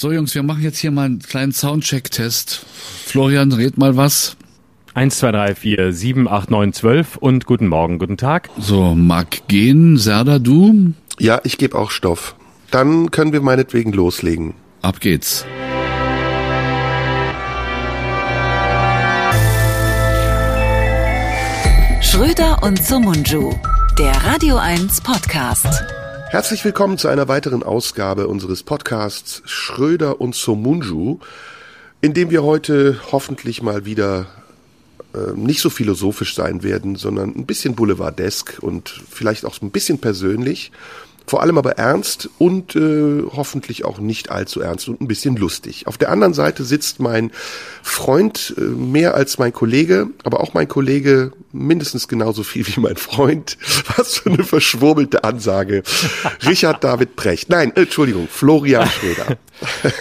So Jungs, wir machen jetzt hier mal einen kleinen Soundcheck-Test. Florian, red mal was. 1, 2, 3, 4, 7, 8, 9, 12 und guten Morgen, guten Tag. So, mag gehen. Serda, du? Ja, ich gebe auch Stoff. Dann können wir meinetwegen loslegen. Ab geht's. Schröder und Sumunju, der Radio 1 Podcast. Herzlich willkommen zu einer weiteren Ausgabe unseres Podcasts Schröder und Somunju, in dem wir heute hoffentlich mal wieder äh, nicht so philosophisch sein werden, sondern ein bisschen boulevardesk und vielleicht auch ein bisschen persönlich vor allem aber ernst und äh, hoffentlich auch nicht allzu ernst und ein bisschen lustig. Auf der anderen Seite sitzt mein Freund äh, mehr als mein Kollege, aber auch mein Kollege mindestens genauso viel wie mein Freund. Was für eine verschwurbelte Ansage. Richard David Brecht. Nein, Entschuldigung, Florian Schröder.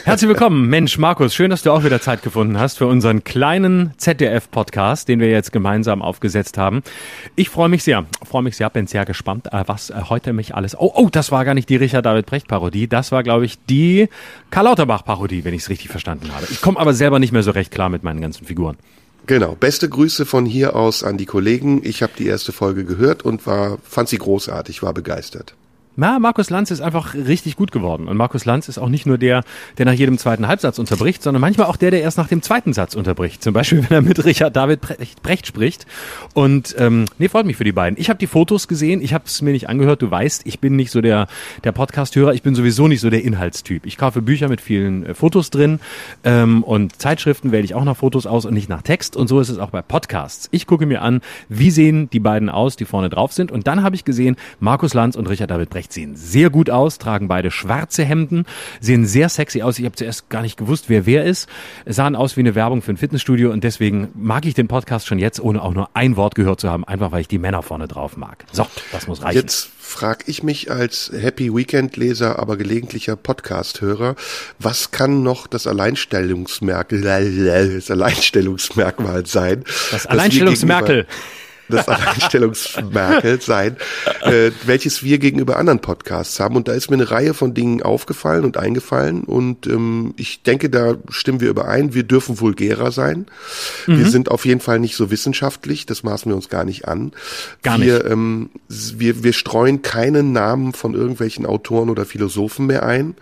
Herzlich willkommen, Mensch, Markus, schön, dass du auch wieder Zeit gefunden hast für unseren kleinen ZDF-Podcast, den wir jetzt gemeinsam aufgesetzt haben. Ich freue mich sehr, freue mich sehr, bin sehr gespannt, äh, was äh, heute mich alles. Oh, oh, das war gar nicht die Richard David Brecht-Parodie, das war, glaube ich, die Karl Lauterbach-Parodie, wenn ich es richtig verstanden habe. Ich komme aber selber nicht mehr so recht klar mit meinen ganzen Figuren. Genau. Beste Grüße von hier aus an die Kollegen. Ich habe die erste Folge gehört und war, fand sie großartig, war begeistert. Na, Markus Lanz ist einfach richtig gut geworden. Und Markus Lanz ist auch nicht nur der, der nach jedem zweiten Halbsatz unterbricht, sondern manchmal auch der, der erst nach dem zweiten Satz unterbricht. Zum Beispiel, wenn er mit Richard David Brecht, spricht. Und ähm, nee, freut mich für die beiden. Ich habe die Fotos gesehen, ich habe es mir nicht angehört. Du weißt, ich bin nicht so der, der Podcast-Hörer, ich bin sowieso nicht so der Inhaltstyp. Ich kaufe Bücher mit vielen äh, Fotos drin ähm, und Zeitschriften wähle ich auch nach Fotos aus und nicht nach Text. Und so ist es auch bei Podcasts. Ich gucke mir an, wie sehen die beiden aus, die vorne drauf sind. Und dann habe ich gesehen, Markus Lanz und Richard David Brecht sehen sehr gut aus, tragen beide schwarze Hemden, sehen sehr sexy aus. Ich habe zuerst gar nicht gewusst, wer wer ist. Sahen aus wie eine Werbung für ein Fitnessstudio und deswegen mag ich den Podcast schon jetzt, ohne auch nur ein Wort gehört zu haben, einfach weil ich die Männer vorne drauf mag. So, das muss reichen. Jetzt frage ich mich als Happy Weekend Leser, aber gelegentlicher Podcast Hörer, was kann noch das Alleinstellungsmerkmal das Alleinstellungsmerkmal sein? Das Alleinstellungsmerkmal das Alleinstellungsmerkmal sein, äh, welches wir gegenüber anderen Podcasts haben. Und da ist mir eine Reihe von Dingen aufgefallen und eingefallen. Und ähm, ich denke, da stimmen wir überein. Wir dürfen vulgärer sein. Mhm. Wir sind auf jeden Fall nicht so wissenschaftlich. Das maßen wir uns gar nicht an. Gar wir, nicht. Ähm, wir, wir streuen keinen Namen von irgendwelchen Autoren oder Philosophen mehr ein.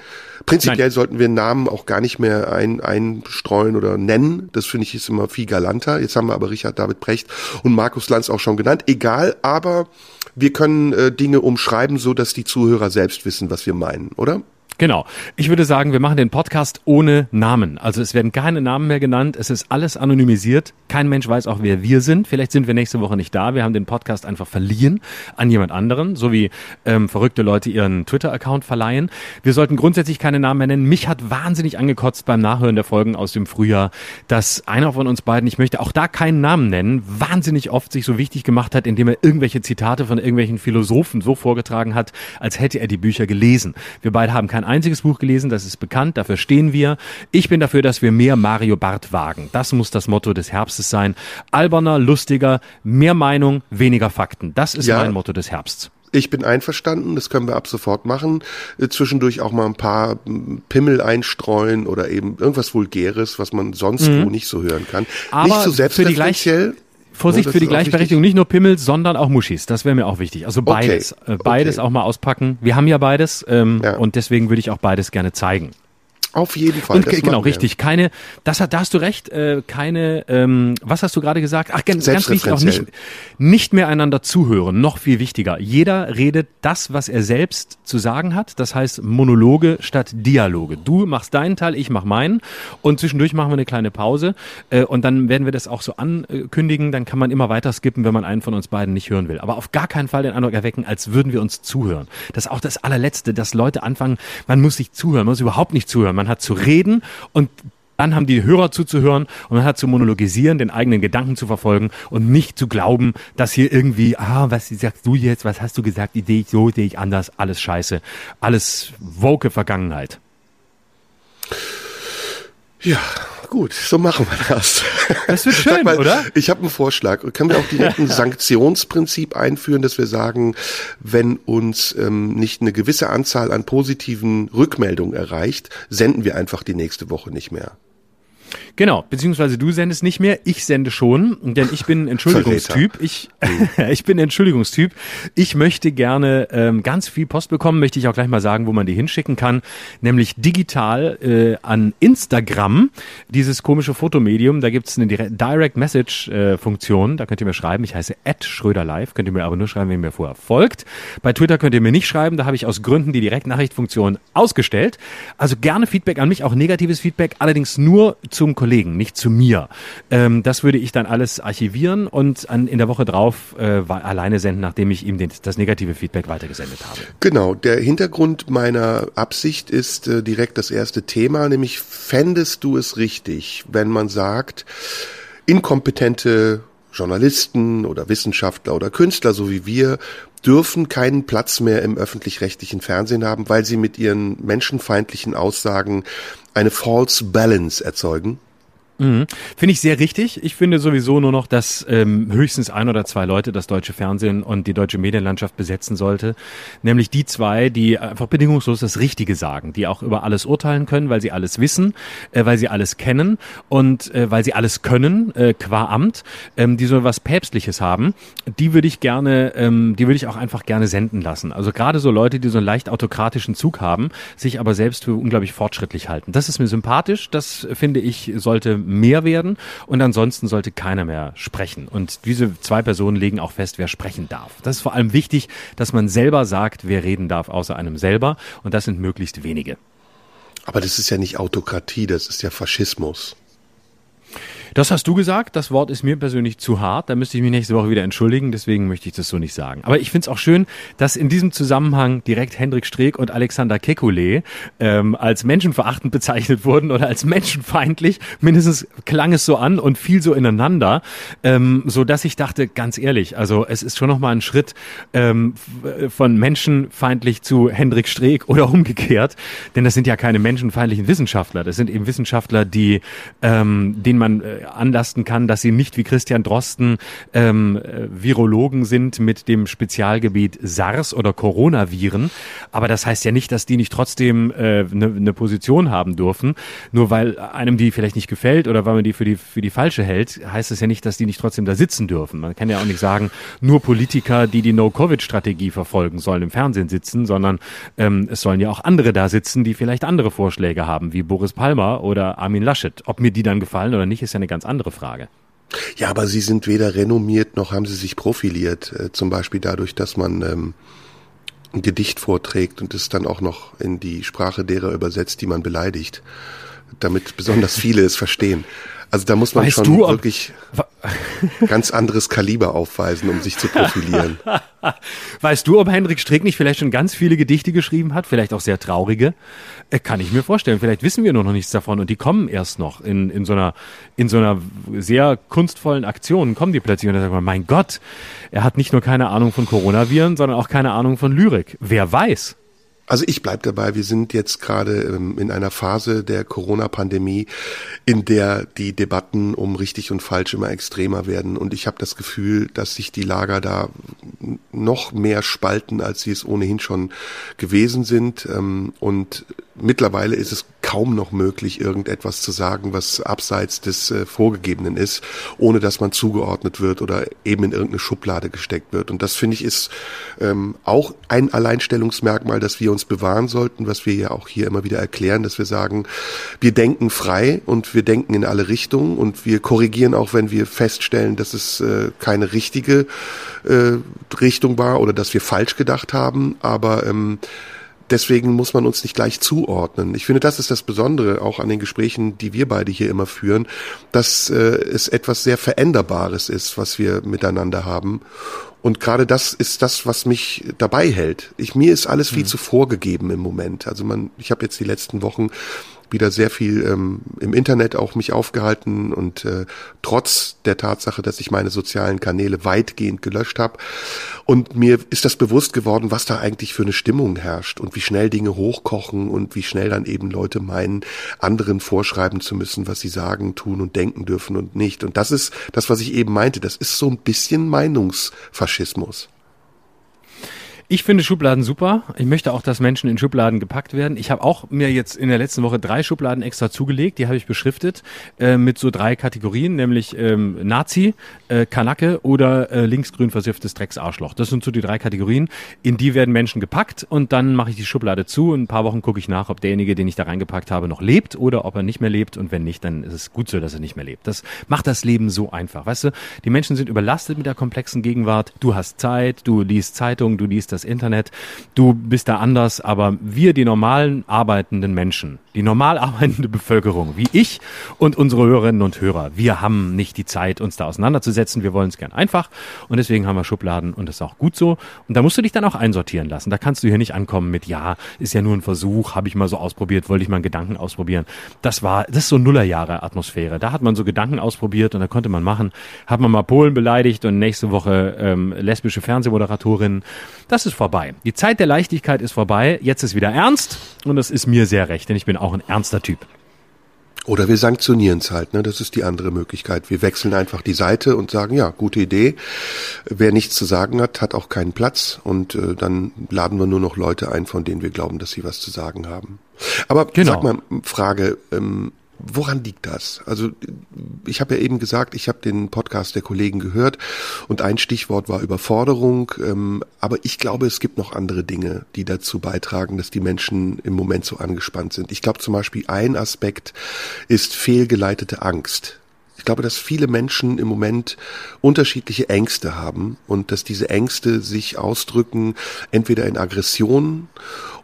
Prinzipiell Nein. sollten wir Namen auch gar nicht mehr ein, einstreuen oder nennen. Das finde ich ist immer viel galanter. Jetzt haben wir aber Richard David Brecht und Markus Lanz auch schon genannt. Egal, aber wir können äh, Dinge umschreiben, so dass die Zuhörer selbst wissen, was wir meinen, oder? Genau. Ich würde sagen, wir machen den Podcast ohne Namen. Also es werden keine Namen mehr genannt. Es ist alles anonymisiert. Kein Mensch weiß auch, wer wir sind. Vielleicht sind wir nächste Woche nicht da. Wir haben den Podcast einfach verliehen an jemand anderen, so wie ähm, verrückte Leute ihren Twitter-Account verleihen. Wir sollten grundsätzlich keine Namen mehr nennen. Mich hat wahnsinnig angekotzt beim Nachhören der Folgen aus dem Frühjahr, dass einer von uns beiden, ich möchte auch da keinen Namen nennen, wahnsinnig oft sich so wichtig gemacht hat, indem er irgendwelche Zitate von irgendwelchen Philosophen so vorgetragen hat, als hätte er die Bücher gelesen. Wir beide haben kein einziges Buch gelesen, das ist bekannt, dafür stehen wir. Ich bin dafür, dass wir mehr Mario Barth wagen. Das muss das Motto des Herbstes sein. Alberner, lustiger, mehr Meinung, weniger Fakten. Das ist ja. mein Motto des Herbsts. Ich bin einverstanden, das können wir ab sofort machen. Äh, zwischendurch auch mal ein paar Pimmel einstreuen oder eben irgendwas Vulgäres, was man sonst mhm. wo nicht so hören kann. Aber nicht so selbstreferenziell. Vorsicht für die Gleichberechtigung, nicht nur Pimmel, sondern auch Muschis. Das wäre mir auch wichtig. Also beides. Okay. Äh, beides okay. auch mal auspacken. Wir haben ja beides ähm, ja. und deswegen würde ich auch beides gerne zeigen. Auf jeden Fall. Und genau, richtig. Keine, das hat, da hast du recht, äh, keine, ähm, was hast du gerade gesagt? Ach, ganz, ganz wichtig, auch nicht, nicht mehr einander zuhören, noch viel wichtiger. Jeder redet das, was er selbst zu sagen hat. Das heißt Monologe statt Dialoge. Du machst deinen Teil, ich mach meinen. Und zwischendurch machen wir eine kleine Pause. Äh, und dann werden wir das auch so ankündigen. Dann kann man immer weiter skippen, wenn man einen von uns beiden nicht hören will. Aber auf gar keinen Fall den Eindruck erwecken, als würden wir uns zuhören. Das ist auch das allerletzte, dass Leute anfangen, man muss sich zuhören, man muss überhaupt nicht zuhören. Man hat zu reden und dann haben die Hörer zuzuhören und man hat zu monologisieren, den eigenen Gedanken zu verfolgen und nicht zu glauben, dass hier irgendwie, ah, was sagst du jetzt, was hast du gesagt, sehe ich so, sehe ich anders, alles scheiße, alles woke Vergangenheit. Ja, gut, so machen wir das. Das wird schön, mal, oder? Ich habe einen Vorschlag. Können wir auch direkt ein Sanktionsprinzip einführen, dass wir sagen, wenn uns ähm, nicht eine gewisse Anzahl an positiven Rückmeldungen erreicht, senden wir einfach die nächste Woche nicht mehr. Genau, beziehungsweise du sendest nicht mehr, ich sende schon, denn ich bin ein Entschuldigungstyp. Ich, ich bin ein Entschuldigungstyp. Ich möchte gerne ähm, ganz viel Post bekommen, möchte ich auch gleich mal sagen, wo man die hinschicken kann, nämlich digital äh, an Instagram, dieses komische Fotomedium, da gibt's eine Direct Message äh, Funktion, da könnt ihr mir schreiben, ich heiße @schröderlive, könnt ihr mir aber nur schreiben, wenn ihr mir vorher folgt. Bei Twitter könnt ihr mir nicht schreiben, da habe ich aus Gründen die Direktnachrichtfunktion ausgestellt. Also gerne Feedback an mich, auch negatives Feedback, allerdings nur zum Kollegen, nicht zu mir. Ähm, das würde ich dann alles archivieren und an, in der Woche drauf äh, alleine senden, nachdem ich ihm den, das negative Feedback weitergesendet habe. Genau, der Hintergrund meiner Absicht ist äh, direkt das erste Thema, nämlich fändest du es richtig, wenn man sagt, inkompetente Journalisten oder Wissenschaftler oder Künstler, so wie wir, dürfen keinen Platz mehr im öffentlich-rechtlichen Fernsehen haben, weil sie mit ihren menschenfeindlichen Aussagen eine false balance erzeugen? Mhm. Finde ich sehr richtig. Ich finde sowieso nur noch, dass ähm, höchstens ein oder zwei Leute das deutsche Fernsehen und die deutsche Medienlandschaft besetzen sollte. Nämlich die zwei, die einfach bedingungslos das Richtige sagen, die auch über alles urteilen können, weil sie alles wissen, äh, weil sie alles kennen und äh, weil sie alles können, äh, qua Amt, ähm, die so was Päpstliches haben. Die würde ich gerne, ähm, die würde ich auch einfach gerne senden lassen. Also gerade so Leute, die so einen leicht autokratischen Zug haben, sich aber selbst für unglaublich fortschrittlich halten. Das ist mir sympathisch. Das finde ich sollte mehr werden und ansonsten sollte keiner mehr sprechen. Und diese zwei Personen legen auch fest, wer sprechen darf. Das ist vor allem wichtig, dass man selber sagt, wer reden darf außer einem selber und das sind möglichst wenige. Aber das ist ja nicht Autokratie, das ist ja Faschismus. Das hast du gesagt. Das Wort ist mir persönlich zu hart. Da müsste ich mich nächste Woche wieder entschuldigen. Deswegen möchte ich das so nicht sagen. Aber ich finde es auch schön, dass in diesem Zusammenhang direkt Hendrik Streeck und Alexander Kekulé ähm, als menschenverachtend bezeichnet wurden oder als menschenfeindlich. Mindestens klang es so an und fiel so ineinander, ähm, so dass ich dachte, ganz ehrlich, also es ist schon noch mal ein Schritt ähm, von menschenfeindlich zu Hendrik Streeck oder umgekehrt, denn das sind ja keine menschenfeindlichen Wissenschaftler. Das sind eben Wissenschaftler, die ähm, denen man äh, anlasten kann, dass sie nicht wie Christian Drosten ähm, äh, Virologen sind mit dem Spezialgebiet SARS oder Coronaviren. Aber das heißt ja nicht, dass die nicht trotzdem eine äh, ne, ne Position haben dürfen. Nur weil einem die vielleicht nicht gefällt oder weil man die für die für die falsche hält, heißt es ja nicht, dass die nicht trotzdem da sitzen dürfen. Man kann ja auch nicht sagen, nur Politiker, die die No-Covid-Strategie verfolgen, sollen im Fernsehen sitzen, sondern ähm, es sollen ja auch andere da sitzen, die vielleicht andere Vorschläge haben, wie Boris Palmer oder Armin Laschet. Ob mir die dann gefallen oder nicht, ist ja eine ganz andere Frage. Ja, aber sie sind weder renommiert noch haben sie sich profiliert. Äh, zum Beispiel dadurch, dass man ähm, ein Gedicht vorträgt und es dann auch noch in die Sprache derer übersetzt, die man beleidigt, damit besonders viele es verstehen. Also da muss man weißt schon du, wirklich ganz anderes Kaliber aufweisen, um sich zu profilieren. weißt du, ob Hendrik Strick nicht vielleicht schon ganz viele Gedichte geschrieben hat, vielleicht auch sehr traurige? Äh, kann ich mir vorstellen. Vielleicht wissen wir nur noch nichts davon und die kommen erst noch in, in so einer in so einer sehr kunstvollen Aktion kommen die plötzlich und dann sagt man, mein Gott, er hat nicht nur keine Ahnung von Coronaviren, sondern auch keine Ahnung von Lyrik. Wer weiß? Also ich bleib dabei, wir sind jetzt gerade ähm, in einer Phase der Corona-Pandemie, in der die Debatten um richtig und falsch immer extremer werden. Und ich habe das Gefühl, dass sich die Lager da noch mehr spalten, als sie es ohnehin schon gewesen sind. Ähm, und mittlerweile ist es kaum noch möglich, irgendetwas zu sagen, was abseits des äh, Vorgegebenen ist, ohne dass man zugeordnet wird oder eben in irgendeine Schublade gesteckt wird. Und das finde ich ist ähm, auch ein Alleinstellungsmerkmal, das wir uns bewahren sollten, was wir ja auch hier immer wieder erklären, dass wir sagen, wir denken frei und wir denken in alle Richtungen und wir korrigieren auch, wenn wir feststellen, dass es äh, keine richtige äh, Richtung war oder dass wir falsch gedacht haben. Aber ähm, deswegen muss man uns nicht gleich zuordnen. Ich finde, das ist das Besondere auch an den Gesprächen, die wir beide hier immer führen, dass äh, es etwas sehr Veränderbares ist, was wir miteinander haben. Und gerade das ist das, was mich dabei hält. Ich, mir ist alles viel mhm. zu vorgegeben im Moment. Also man, ich habe jetzt die letzten Wochen wieder sehr viel ähm, im Internet auch mich aufgehalten und äh, trotz der Tatsache, dass ich meine sozialen Kanäle weitgehend gelöscht habe. Und mir ist das bewusst geworden, was da eigentlich für eine Stimmung herrscht und wie schnell Dinge hochkochen und wie schnell dann eben Leute meinen, anderen vorschreiben zu müssen, was sie sagen, tun und denken dürfen und nicht. Und das ist das, was ich eben meinte. Das ist so ein bisschen Meinungsfaschismus. Ich finde Schubladen super. Ich möchte auch, dass Menschen in Schubladen gepackt werden. Ich habe auch mir jetzt in der letzten Woche drei Schubladen extra zugelegt. Die habe ich beschriftet äh, mit so drei Kategorien, nämlich ähm, Nazi, äh, Kanacke oder äh, linksgrün versifftes Drecksarschloch. Das sind so die drei Kategorien. In die werden Menschen gepackt und dann mache ich die Schublade zu. In ein paar Wochen gucke ich nach, ob derjenige, den ich da reingepackt habe, noch lebt oder ob er nicht mehr lebt. Und wenn nicht, dann ist es gut so, dass er nicht mehr lebt. Das macht das Leben so einfach. Weißt du, die Menschen sind überlastet mit der komplexen Gegenwart. Du hast Zeit, du liest Zeitungen, du liest das das Internet. Du bist da anders, aber wir, die normalen arbeitenden Menschen, die normal arbeitende Bevölkerung, wie ich und unsere Hörerinnen und Hörer, wir haben nicht die Zeit, uns da auseinanderzusetzen. Wir wollen es gern einfach und deswegen haben wir Schubladen und das ist auch gut so. Und da musst du dich dann auch einsortieren lassen. Da kannst du hier nicht ankommen mit, ja, ist ja nur ein Versuch, habe ich mal so ausprobiert, wollte ich mal einen Gedanken ausprobieren. Das war, das ist so Nullerjahre Atmosphäre. Da hat man so Gedanken ausprobiert und da konnte man machen, hat man mal Polen beleidigt und nächste Woche ähm, lesbische Fernsehmoderatorinnen. Das ist vorbei. Die Zeit der Leichtigkeit ist vorbei. Jetzt ist wieder ernst und das ist mir sehr recht, denn ich bin auch ein ernster Typ. Oder wir sanktionieren es halt, ne? Das ist die andere Möglichkeit. Wir wechseln einfach die Seite und sagen, ja, gute Idee. Wer nichts zu sagen hat, hat auch keinen Platz und äh, dann laden wir nur noch Leute ein, von denen wir glauben, dass sie was zu sagen haben. Aber genau. sag mal, Frage, ähm, Woran liegt das? Also ich habe ja eben gesagt, ich habe den Podcast der Kollegen gehört und ein Stichwort war Überforderung. Ähm, aber ich glaube, es gibt noch andere Dinge, die dazu beitragen, dass die Menschen im Moment so angespannt sind. Ich glaube zum Beispiel ein Aspekt ist fehlgeleitete Angst. Ich glaube, dass viele Menschen im Moment unterschiedliche Ängste haben und dass diese Ängste sich ausdrücken entweder in Aggressionen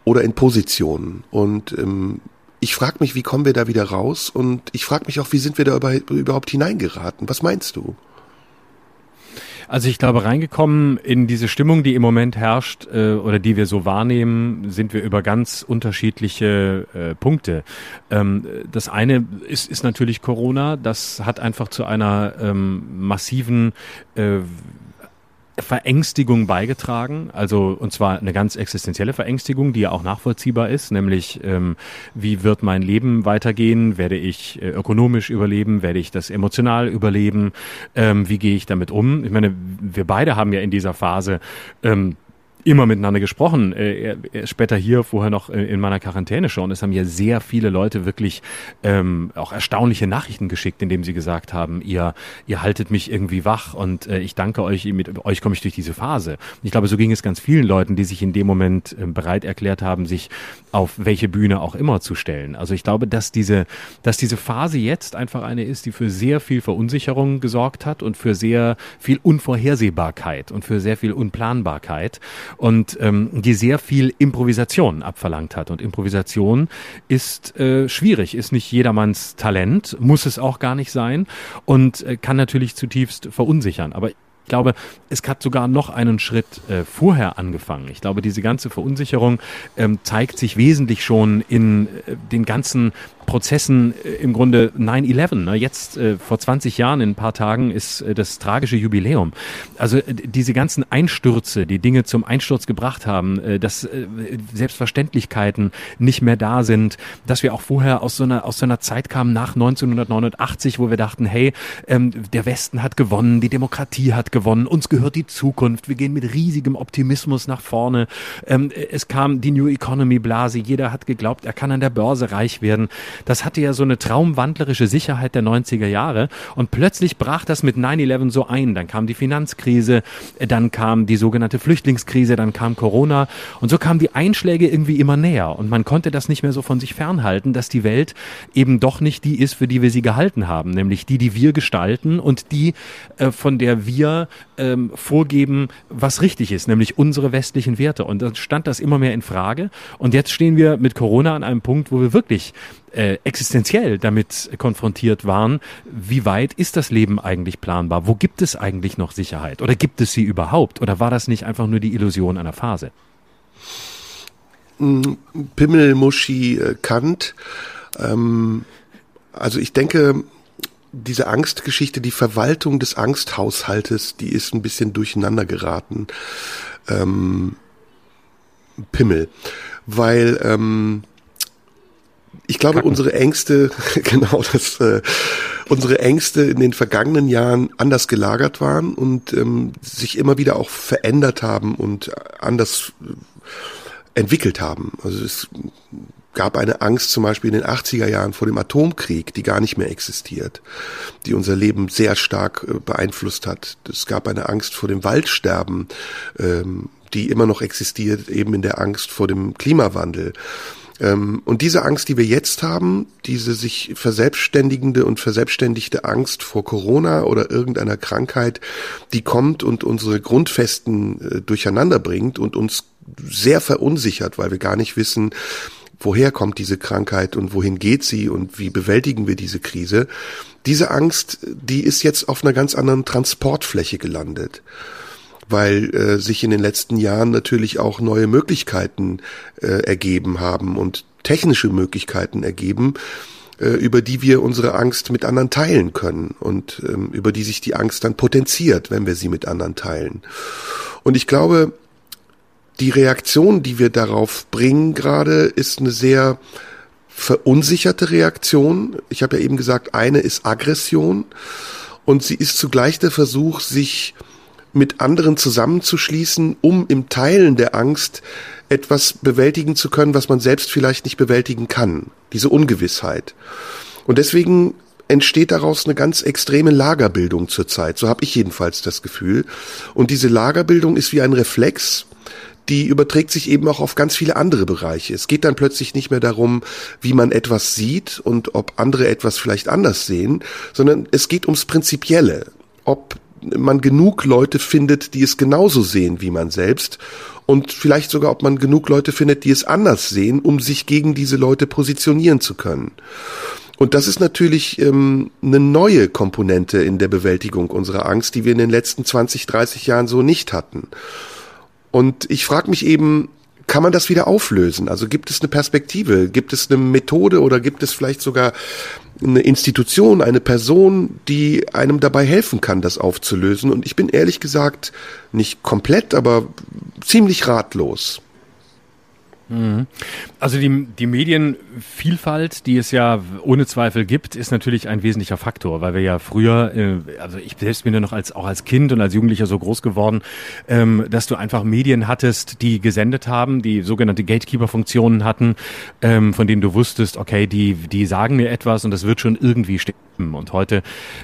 oder in Positionen. Und ähm, ich frage mich, wie kommen wir da wieder raus? Und ich frage mich auch, wie sind wir da überhaupt hineingeraten? Was meinst du? Also ich glaube, reingekommen in diese Stimmung, die im Moment herrscht äh, oder die wir so wahrnehmen, sind wir über ganz unterschiedliche äh, Punkte. Ähm, das eine ist, ist natürlich Corona. Das hat einfach zu einer ähm, massiven äh, Verängstigung beigetragen, also und zwar eine ganz existenzielle Verängstigung, die ja auch nachvollziehbar ist, nämlich ähm, wie wird mein Leben weitergehen, werde ich äh, ökonomisch überleben, werde ich das emotional überleben, ähm, wie gehe ich damit um? Ich meine, wir beide haben ja in dieser Phase ähm, immer miteinander gesprochen. Äh, er, er später hier, vorher noch in meiner Quarantäne schon. Es haben ja sehr viele Leute wirklich ähm, auch erstaunliche Nachrichten geschickt, indem sie gesagt haben, ihr, ihr haltet mich irgendwie wach und äh, ich danke euch, mit euch komme ich durch diese Phase. Ich glaube, so ging es ganz vielen Leuten, die sich in dem Moment äh, bereit erklärt haben, sich auf welche Bühne auch immer zu stellen. Also ich glaube, dass diese, dass diese Phase jetzt einfach eine ist, die für sehr viel Verunsicherung gesorgt hat und für sehr viel Unvorhersehbarkeit und für sehr viel Unplanbarkeit und ähm, die sehr viel Improvisation abverlangt hat. Und Improvisation ist äh, schwierig, ist nicht jedermanns Talent, muss es auch gar nicht sein und äh, kann natürlich zutiefst verunsichern. Aber ich glaube, es hat sogar noch einen Schritt äh, vorher angefangen. Ich glaube, diese ganze Verunsicherung ähm, zeigt sich wesentlich schon in äh, den ganzen Prozessen äh, im Grunde 9-11. Ne? Jetzt äh, vor 20 Jahren, in ein paar Tagen, ist äh, das tragische Jubiläum. Also äh, diese ganzen Einstürze, die Dinge zum Einsturz gebracht haben, äh, dass äh, Selbstverständlichkeiten nicht mehr da sind, dass wir auch vorher aus so einer, aus so einer Zeit kamen nach 1989, wo wir dachten, hey, ähm, der Westen hat gewonnen, die Demokratie hat gewonnen, uns gehört die Zukunft, wir gehen mit riesigem Optimismus nach vorne. Ähm, es kam die New Economy Blase, jeder hat geglaubt, er kann an der Börse reich werden das hatte ja so eine traumwandlerische Sicherheit der 90er Jahre und plötzlich brach das mit 9-11 so ein. Dann kam die Finanzkrise, dann kam die sogenannte Flüchtlingskrise, dann kam Corona und so kamen die Einschläge irgendwie immer näher und man konnte das nicht mehr so von sich fernhalten, dass die Welt eben doch nicht die ist, für die wir sie gehalten haben, nämlich die, die wir gestalten und die, äh, von der wir ähm, vorgeben, was richtig ist, nämlich unsere westlichen Werte. Und dann stand das immer mehr in Frage. Und jetzt stehen wir mit Corona an einem Punkt, wo wir wirklich äh, existenziell damit konfrontiert waren, wie weit ist das Leben eigentlich planbar? Wo gibt es eigentlich noch Sicherheit? Oder gibt es sie überhaupt? Oder war das nicht einfach nur die Illusion einer Phase? Pimmel, Muschi, äh, Kant Ähm, also ich denke, diese Angstgeschichte, die Verwaltung des Angsthaushaltes, die ist ein bisschen durcheinander geraten. Ähm, Pimmel. Weil ähm, ich glaube, Kacken. unsere Ängste, genau das, äh, unsere Ängste in den vergangenen Jahren anders gelagert waren und ähm, sich immer wieder auch verändert haben und anders äh, entwickelt haben. Also es gab eine Angst zum Beispiel in den 80er Jahren vor dem Atomkrieg, die gar nicht mehr existiert, die unser Leben sehr stark äh, beeinflusst hat. Es gab eine Angst vor dem Waldsterben, ähm, die immer noch existiert, eben in der Angst vor dem Klimawandel. Ähm, und diese Angst, die wir jetzt haben, diese sich verselbstständigende und verselbstständigte Angst vor Corona oder irgendeiner Krankheit, die kommt und unsere Grundfesten äh, durcheinander bringt und uns sehr verunsichert, weil wir gar nicht wissen, woher kommt diese Krankheit und wohin geht sie und wie bewältigen wir diese Krise. Diese Angst, die ist jetzt auf einer ganz anderen Transportfläche gelandet weil äh, sich in den letzten Jahren natürlich auch neue Möglichkeiten äh, ergeben haben und technische Möglichkeiten ergeben, äh, über die wir unsere Angst mit anderen teilen können und ähm, über die sich die Angst dann potenziert, wenn wir sie mit anderen teilen. Und ich glaube, die Reaktion, die wir darauf bringen gerade, ist eine sehr verunsicherte Reaktion. Ich habe ja eben gesagt, eine ist Aggression und sie ist zugleich der Versuch, sich mit anderen zusammenzuschließen, um im Teilen der Angst etwas bewältigen zu können, was man selbst vielleicht nicht bewältigen kann. Diese Ungewissheit. Und deswegen entsteht daraus eine ganz extreme Lagerbildung zurzeit. So habe ich jedenfalls das Gefühl. Und diese Lagerbildung ist wie ein Reflex, die überträgt sich eben auch auf ganz viele andere Bereiche. Es geht dann plötzlich nicht mehr darum, wie man etwas sieht und ob andere etwas vielleicht anders sehen, sondern es geht ums Prinzipielle. Ob man genug Leute findet, die es genauso sehen wie man selbst und vielleicht sogar, ob man genug Leute findet, die es anders sehen, um sich gegen diese Leute positionieren zu können. Und das ist natürlich ähm, eine neue Komponente in der Bewältigung unserer Angst, die wir in den letzten 20, 30 Jahren so nicht hatten. Und ich frage mich eben, kann man das wieder auflösen? Also gibt es eine Perspektive, gibt es eine Methode oder gibt es vielleicht sogar eine Institution, eine Person, die einem dabei helfen kann, das aufzulösen? Und ich bin ehrlich gesagt nicht komplett, aber ziemlich ratlos. Also die, die Medienvielfalt, die es ja ohne Zweifel gibt, ist natürlich ein wesentlicher Faktor, weil wir ja früher, äh, also ich selbst bin ja noch als auch als Kind und als Jugendlicher so groß geworden, ähm, dass du einfach Medien hattest, die gesendet haben, die sogenannte Gatekeeper-Funktionen hatten, ähm, von denen du wusstest, okay, die die sagen mir etwas und das wird schon irgendwie stimmen. Und heute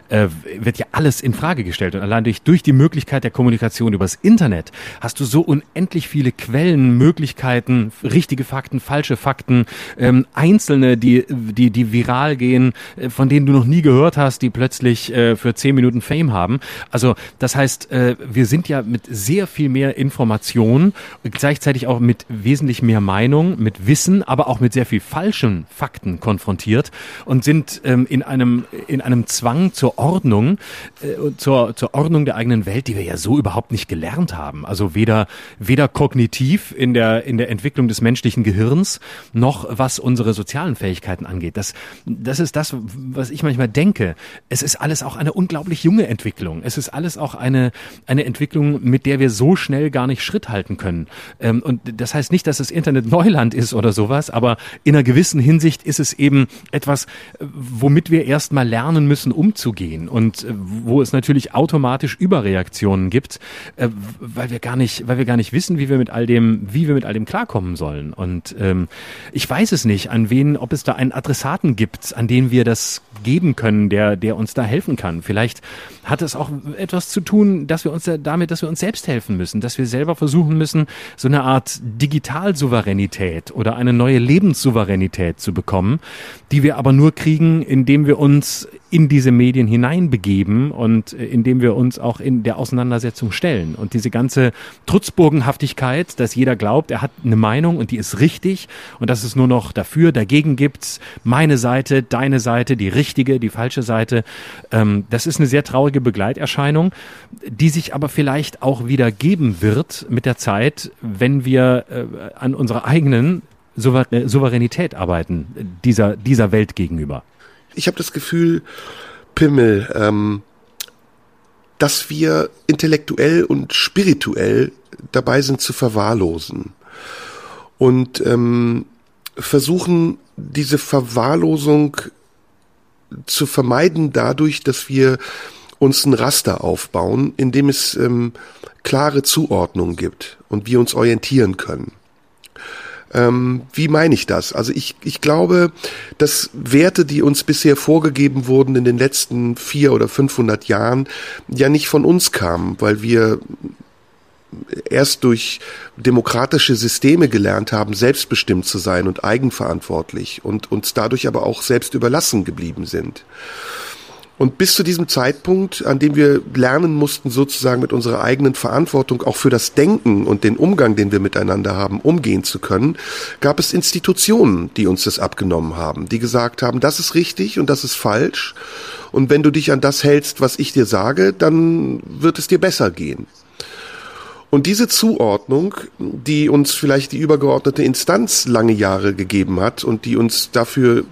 äh, wird ja alles in Frage gestellt und allein durch durch die Möglichkeit der Kommunikation übers Internet hast du so unendlich viele Quellen, Möglichkeiten richtige Fakten, falsche Fakten, ähm, einzelne, die, die, die viral gehen, äh, von denen du noch nie gehört hast, die plötzlich äh, für zehn Minuten Fame haben. Also das heißt, äh, wir sind ja mit sehr viel mehr Information, gleichzeitig auch mit wesentlich mehr Meinung, mit Wissen, aber auch mit sehr viel falschen Fakten konfrontiert und sind ähm, in einem in einem Zwang zur Ordnung, äh, zur, zur Ordnung der eigenen Welt, die wir ja so überhaupt nicht gelernt haben. Also weder weder kognitiv in der in der Entwicklung des menschlichen Gehirns, noch was unsere sozialen Fähigkeiten angeht. Das, das ist das, was ich manchmal denke. Es ist alles auch eine unglaublich junge Entwicklung. Es ist alles auch eine, eine Entwicklung, mit der wir so schnell gar nicht Schritt halten können. Ähm, und das heißt nicht, dass das Internet Neuland ist oder sowas, aber in einer gewissen Hinsicht ist es eben etwas, womit wir erstmal lernen müssen, umzugehen und äh, wo es natürlich automatisch Überreaktionen gibt, äh, weil wir gar nicht, weil wir gar nicht wissen, wie wir mit all dem, wie wir mit all dem klarkommen sollen. Und ähm, ich weiß es nicht, an wen, ob es da einen Adressaten gibt, an den wir das geben können, der, der uns da helfen kann. Vielleicht hat es auch etwas zu tun, dass wir uns da, damit, dass wir uns selbst helfen müssen, dass wir selber versuchen müssen, so eine Art Digitalsouveränität oder eine neue Lebenssouveränität zu bekommen, die wir aber nur kriegen, indem wir uns in diese Medien hineinbegeben und äh, indem wir uns auch in der Auseinandersetzung stellen. Und diese ganze Trutzburgenhaftigkeit, dass jeder glaubt, er hat eine Meinung und die ist richtig und dass es nur noch dafür, dagegen gibt's, meine Seite, deine Seite, die richtige, die falsche Seite, ähm, das ist eine sehr traurige Begleiterscheinung, die sich aber vielleicht auch wieder geben wird mit der Zeit, wenn wir äh, an unserer eigenen Souveränität arbeiten, dieser, dieser Welt gegenüber? Ich habe das Gefühl, Pimmel, ähm, dass wir intellektuell und spirituell dabei sind zu verwahrlosen. Und ähm, versuchen, diese Verwahrlosung zu vermeiden dadurch, dass wir uns ein Raster aufbauen, in dem es ähm, klare Zuordnungen gibt und wir uns orientieren können. Ähm, wie meine ich das? Also ich, ich glaube, dass Werte, die uns bisher vorgegeben wurden in den letzten vier oder 500 Jahren, ja nicht von uns kamen, weil wir erst durch demokratische Systeme gelernt haben, selbstbestimmt zu sein und eigenverantwortlich und uns dadurch aber auch selbst überlassen geblieben sind. Und bis zu diesem Zeitpunkt, an dem wir lernen mussten, sozusagen mit unserer eigenen Verantwortung auch für das Denken und den Umgang, den wir miteinander haben, umgehen zu können, gab es Institutionen, die uns das abgenommen haben, die gesagt haben, das ist richtig und das ist falsch. Und wenn du dich an das hältst, was ich dir sage, dann wird es dir besser gehen. Und diese Zuordnung, die uns vielleicht die übergeordnete Instanz lange Jahre gegeben hat und die uns dafür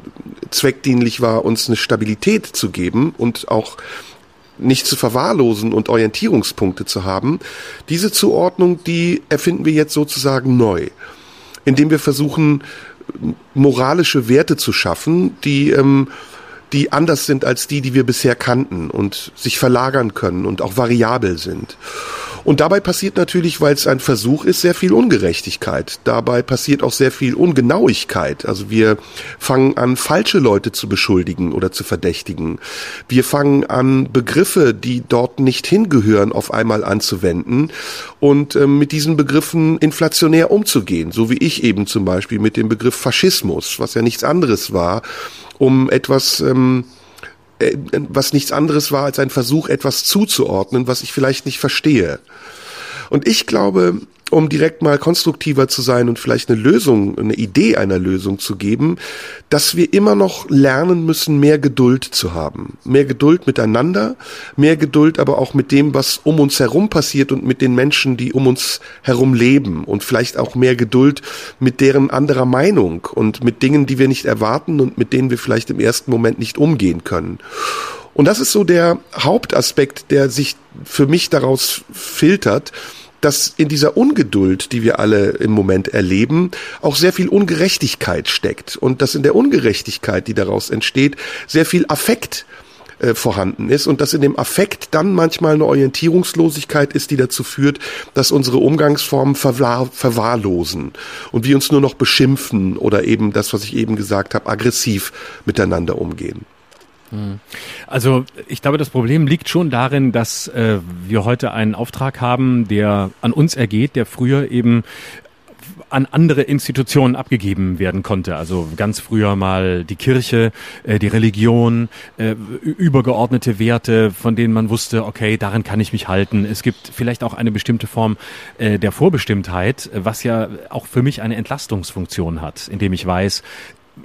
zweckdienlich war, uns eine Stabilität zu geben und auch nicht zu verwahrlosen und Orientierungspunkte zu haben, diese Zuordnung, die erfinden wir jetzt sozusagen neu, indem wir versuchen, moralische Werte zu schaffen, die ähm, die anders sind als die, die wir bisher kannten und sich verlagern können und auch variabel sind. Und dabei passiert natürlich, weil es ein Versuch ist, sehr viel Ungerechtigkeit. Dabei passiert auch sehr viel Ungenauigkeit. Also wir fangen an, falsche Leute zu beschuldigen oder zu verdächtigen. Wir fangen an, Begriffe, die dort nicht hingehören, auf einmal anzuwenden und äh, mit diesen Begriffen inflationär umzugehen. So wie ich eben zum Beispiel mit dem Begriff Faschismus, was ja nichts anderes war, um etwas ähm, äh, was nichts anderes war als ein Versuch, etwas zuzuordnen, was ich vielleicht nicht verstehe. Und ich glaube, um direkt mal konstruktiver zu sein und vielleicht eine Lösung, eine Idee einer Lösung zu geben, dass wir immer noch lernen müssen, mehr Geduld zu haben. Mehr Geduld miteinander, mehr Geduld aber auch mit dem, was um uns herum passiert und mit den Menschen, die um uns herum leben und vielleicht auch mehr Geduld mit deren anderer Meinung und mit Dingen, die wir nicht erwarten und mit denen wir vielleicht im ersten Moment nicht umgehen können. Und das ist so der Hauptaspekt, der sich für mich daraus filtert, dass in dieser Ungeduld, die wir alle im Moment erleben, auch sehr viel Ungerechtigkeit steckt und dass in der Ungerechtigkeit, die daraus entsteht, sehr viel Affekt äh, vorhanden ist und dass in dem Affekt dann manchmal eine Orientierungslosigkeit ist, die dazu führt, dass unsere Umgangsformen verwahr verwahrlosen und wir uns nur noch beschimpfen oder eben das, was ich eben gesagt habe, aggressiv miteinander umgehen. Hm. Also ich glaube, das Problem liegt schon darin, dass äh, wir heute einen Auftrag haben, der an uns ergeht, der früher eben an andere Institutionen abgegeben werden konnte. Also ganz früher mal die Kirche, äh, die Religion, äh, übergeordnete Werte, von denen man wusste, okay, daran kann ich mich halten. Es gibt vielleicht auch eine bestimmte Form äh, der Vorbestimmtheit, was ja auch für mich eine Entlastungsfunktion hat, indem ich weiß,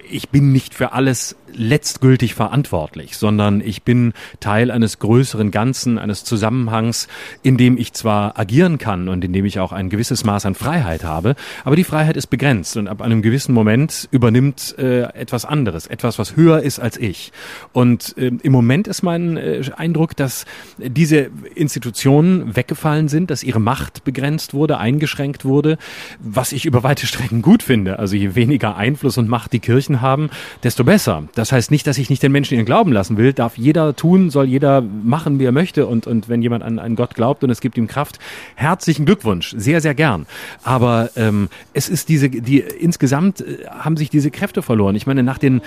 ich bin nicht für alles letztgültig verantwortlich, sondern ich bin Teil eines größeren Ganzen, eines Zusammenhangs, in dem ich zwar agieren kann und in dem ich auch ein gewisses Maß an Freiheit habe, aber die Freiheit ist begrenzt und ab einem gewissen Moment übernimmt äh, etwas anderes, etwas, was höher ist als ich. Und äh, im Moment ist mein äh, Eindruck, dass diese Institutionen weggefallen sind, dass ihre Macht begrenzt wurde, eingeschränkt wurde, was ich über weite Strecken gut finde. Also je weniger Einfluss und Macht die Kirchen haben, desto besser. Das heißt nicht, dass ich nicht den Menschen ihren Glauben lassen will. Darf jeder tun, soll jeder machen, wie er möchte. Und, und wenn jemand an einen Gott glaubt und es gibt ihm Kraft, herzlichen Glückwunsch, sehr, sehr gern. Aber ähm, es ist diese, die insgesamt äh, haben sich diese Kräfte verloren. Ich meine, nach den,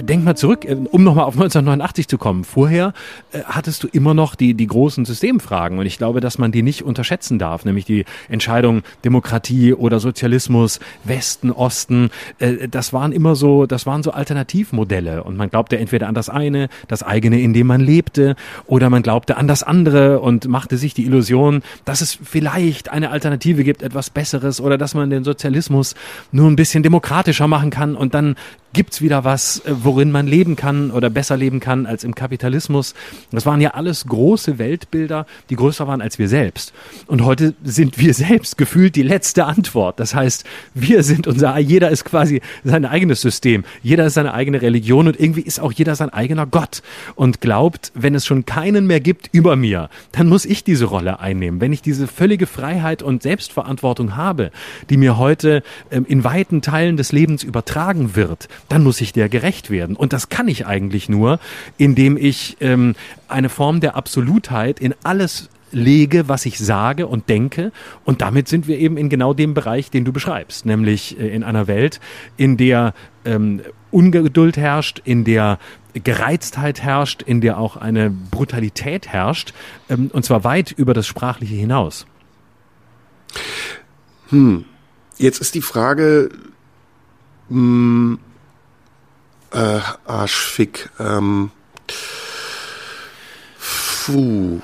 denk mal zurück, äh, um nochmal auf 1989 zu kommen. Vorher äh, hattest du immer noch die, die großen Systemfragen. Und ich glaube, dass man die nicht unterschätzen darf, nämlich die Entscheidung Demokratie oder Sozialismus, Westen, Osten. Äh, das waren immer so, das waren so Alternativmodelle. Stelle. Und man glaubte entweder an das eine, das eigene, in dem man lebte, oder man glaubte an das andere und machte sich die Illusion, dass es vielleicht eine Alternative gibt, etwas Besseres, oder dass man den Sozialismus nur ein bisschen demokratischer machen kann und dann gibt's wieder was, äh, worin man leben kann oder besser leben kann als im Kapitalismus. Das waren ja alles große Weltbilder, die größer waren als wir selbst. Und heute sind wir selbst gefühlt die letzte Antwort. Das heißt, wir sind unser, jeder ist quasi sein eigenes System. Jeder ist seine eigene Religion und irgendwie ist auch jeder sein eigener Gott und glaubt, wenn es schon keinen mehr gibt über mir, dann muss ich diese Rolle einnehmen. Wenn ich diese völlige Freiheit und Selbstverantwortung habe, die mir heute ähm, in weiten Teilen des Lebens übertragen wird, dann muss ich der gerecht werden. Und das kann ich eigentlich nur, indem ich ähm, eine Form der Absolutheit in alles lege, was ich sage und denke. Und damit sind wir eben in genau dem Bereich, den du beschreibst, nämlich äh, in einer Welt, in der ähm, Ungeduld herrscht, in der Gereiztheit herrscht, in der auch eine Brutalität herrscht, ähm, und zwar weit über das Sprachliche hinaus. Hm. Jetzt ist die Frage, mh, hm, äh, Arschfick, ähm, puh.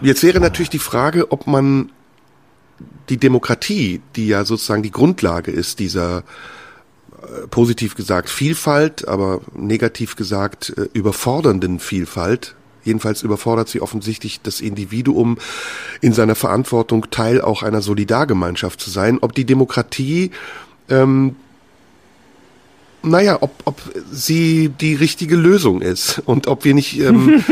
Jetzt wäre natürlich die Frage, ob man die Demokratie, die ja sozusagen die Grundlage ist dieser äh, positiv gesagt Vielfalt, aber negativ gesagt äh, überfordernden Vielfalt, jedenfalls überfordert sie offensichtlich das Individuum in seiner Verantwortung, Teil auch einer Solidargemeinschaft zu sein, ob die Demokratie ähm, naja, ob, ob sie die richtige Lösung ist und ob wir nicht. Ähm,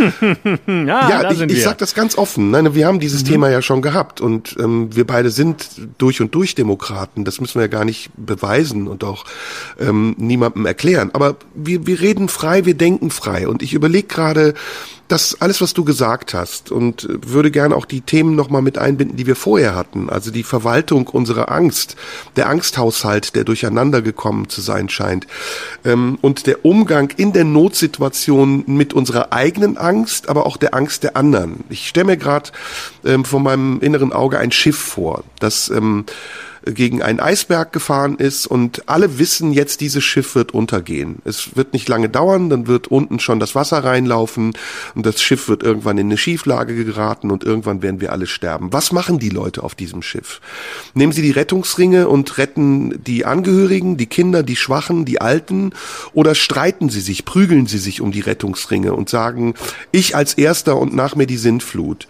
ja, ja ich, ich sage das ganz offen. Nein, wir haben dieses mhm. Thema ja schon gehabt und ähm, wir beide sind durch und durch Demokraten. Das müssen wir ja gar nicht beweisen und auch ähm, niemandem erklären. Aber wir, wir reden frei, wir denken frei. Und ich überlege gerade, das alles, was du gesagt hast und würde gerne auch die Themen nochmal mit einbinden, die wir vorher hatten. Also die Verwaltung unserer Angst, der Angsthaushalt, der durcheinander gekommen zu sein scheint ähm, und der Umgang in der Notsituation mit unserer eigenen Angst, aber auch der Angst der anderen. Ich stelle mir gerade ähm, vor meinem inneren Auge ein Schiff vor, das ähm, gegen einen Eisberg gefahren ist und alle wissen jetzt, dieses Schiff wird untergehen. Es wird nicht lange dauern, dann wird unten schon das Wasser reinlaufen und das Schiff wird irgendwann in eine Schieflage geraten und irgendwann werden wir alle sterben. Was machen die Leute auf diesem Schiff? Nehmen sie die Rettungsringe und retten die Angehörigen, die Kinder, die Schwachen, die Alten oder streiten sie sich, prügeln sie sich um die Rettungsringe und sagen, ich als Erster und nach mir die Sintflut.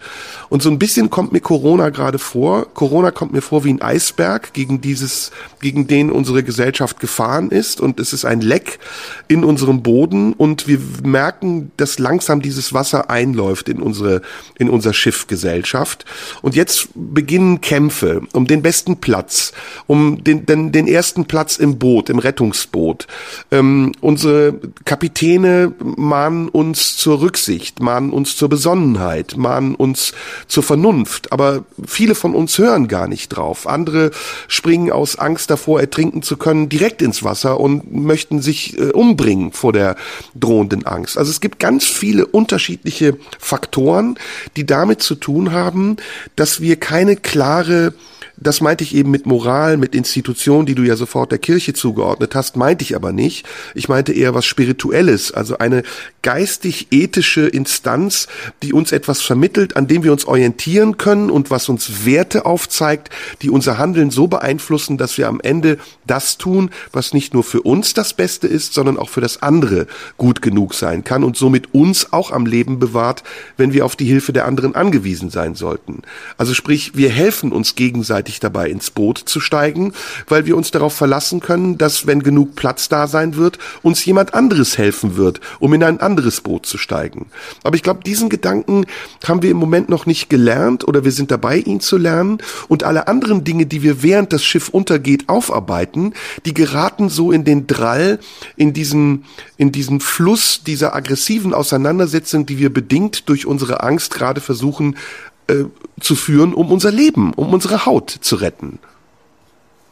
Und so ein bisschen kommt mir Corona gerade vor. Corona kommt mir vor wie ein Eisberg, gegen dieses, gegen den unsere Gesellschaft gefahren ist. Und es ist ein Leck in unserem Boden. Und wir merken, dass langsam dieses Wasser einläuft in unsere, in unser Schiffgesellschaft. Und jetzt beginnen Kämpfe um den besten Platz, um den, den, den ersten Platz im Boot, im Rettungsboot. Ähm, unsere Kapitäne mahnen uns zur Rücksicht, mahnen uns zur Besonnenheit, mahnen uns zur Vernunft. Aber viele von uns hören gar nicht drauf. Andere springen aus Angst davor, ertrinken zu können, direkt ins Wasser und möchten sich äh, umbringen vor der drohenden Angst. Also es gibt ganz viele unterschiedliche Faktoren, die damit zu tun haben, dass wir keine klare das meinte ich eben mit Moral, mit Institution, die du ja sofort der Kirche zugeordnet hast, meinte ich aber nicht. Ich meinte eher was Spirituelles, also eine geistig-ethische Instanz, die uns etwas vermittelt, an dem wir uns orientieren können und was uns Werte aufzeigt, die unser Handeln so beeinflussen, dass wir am Ende das tun, was nicht nur für uns das Beste ist, sondern auch für das andere gut genug sein kann und somit uns auch am Leben bewahrt, wenn wir auf die Hilfe der anderen angewiesen sein sollten. Also sprich, wir helfen uns gegenseitig rechtzeitig dabei ins Boot zu steigen, weil wir uns darauf verlassen können, dass, wenn genug Platz da sein wird, uns jemand anderes helfen wird, um in ein anderes Boot zu steigen. Aber ich glaube, diesen Gedanken haben wir im Moment noch nicht gelernt oder wir sind dabei, ihn zu lernen und alle anderen Dinge, die wir während das Schiff untergeht, aufarbeiten, die geraten so in den Drall, in diesen, in diesen Fluss dieser aggressiven Auseinandersetzung, die wir bedingt durch unsere Angst gerade versuchen äh, zu führen, um unser Leben, um unsere Haut zu retten.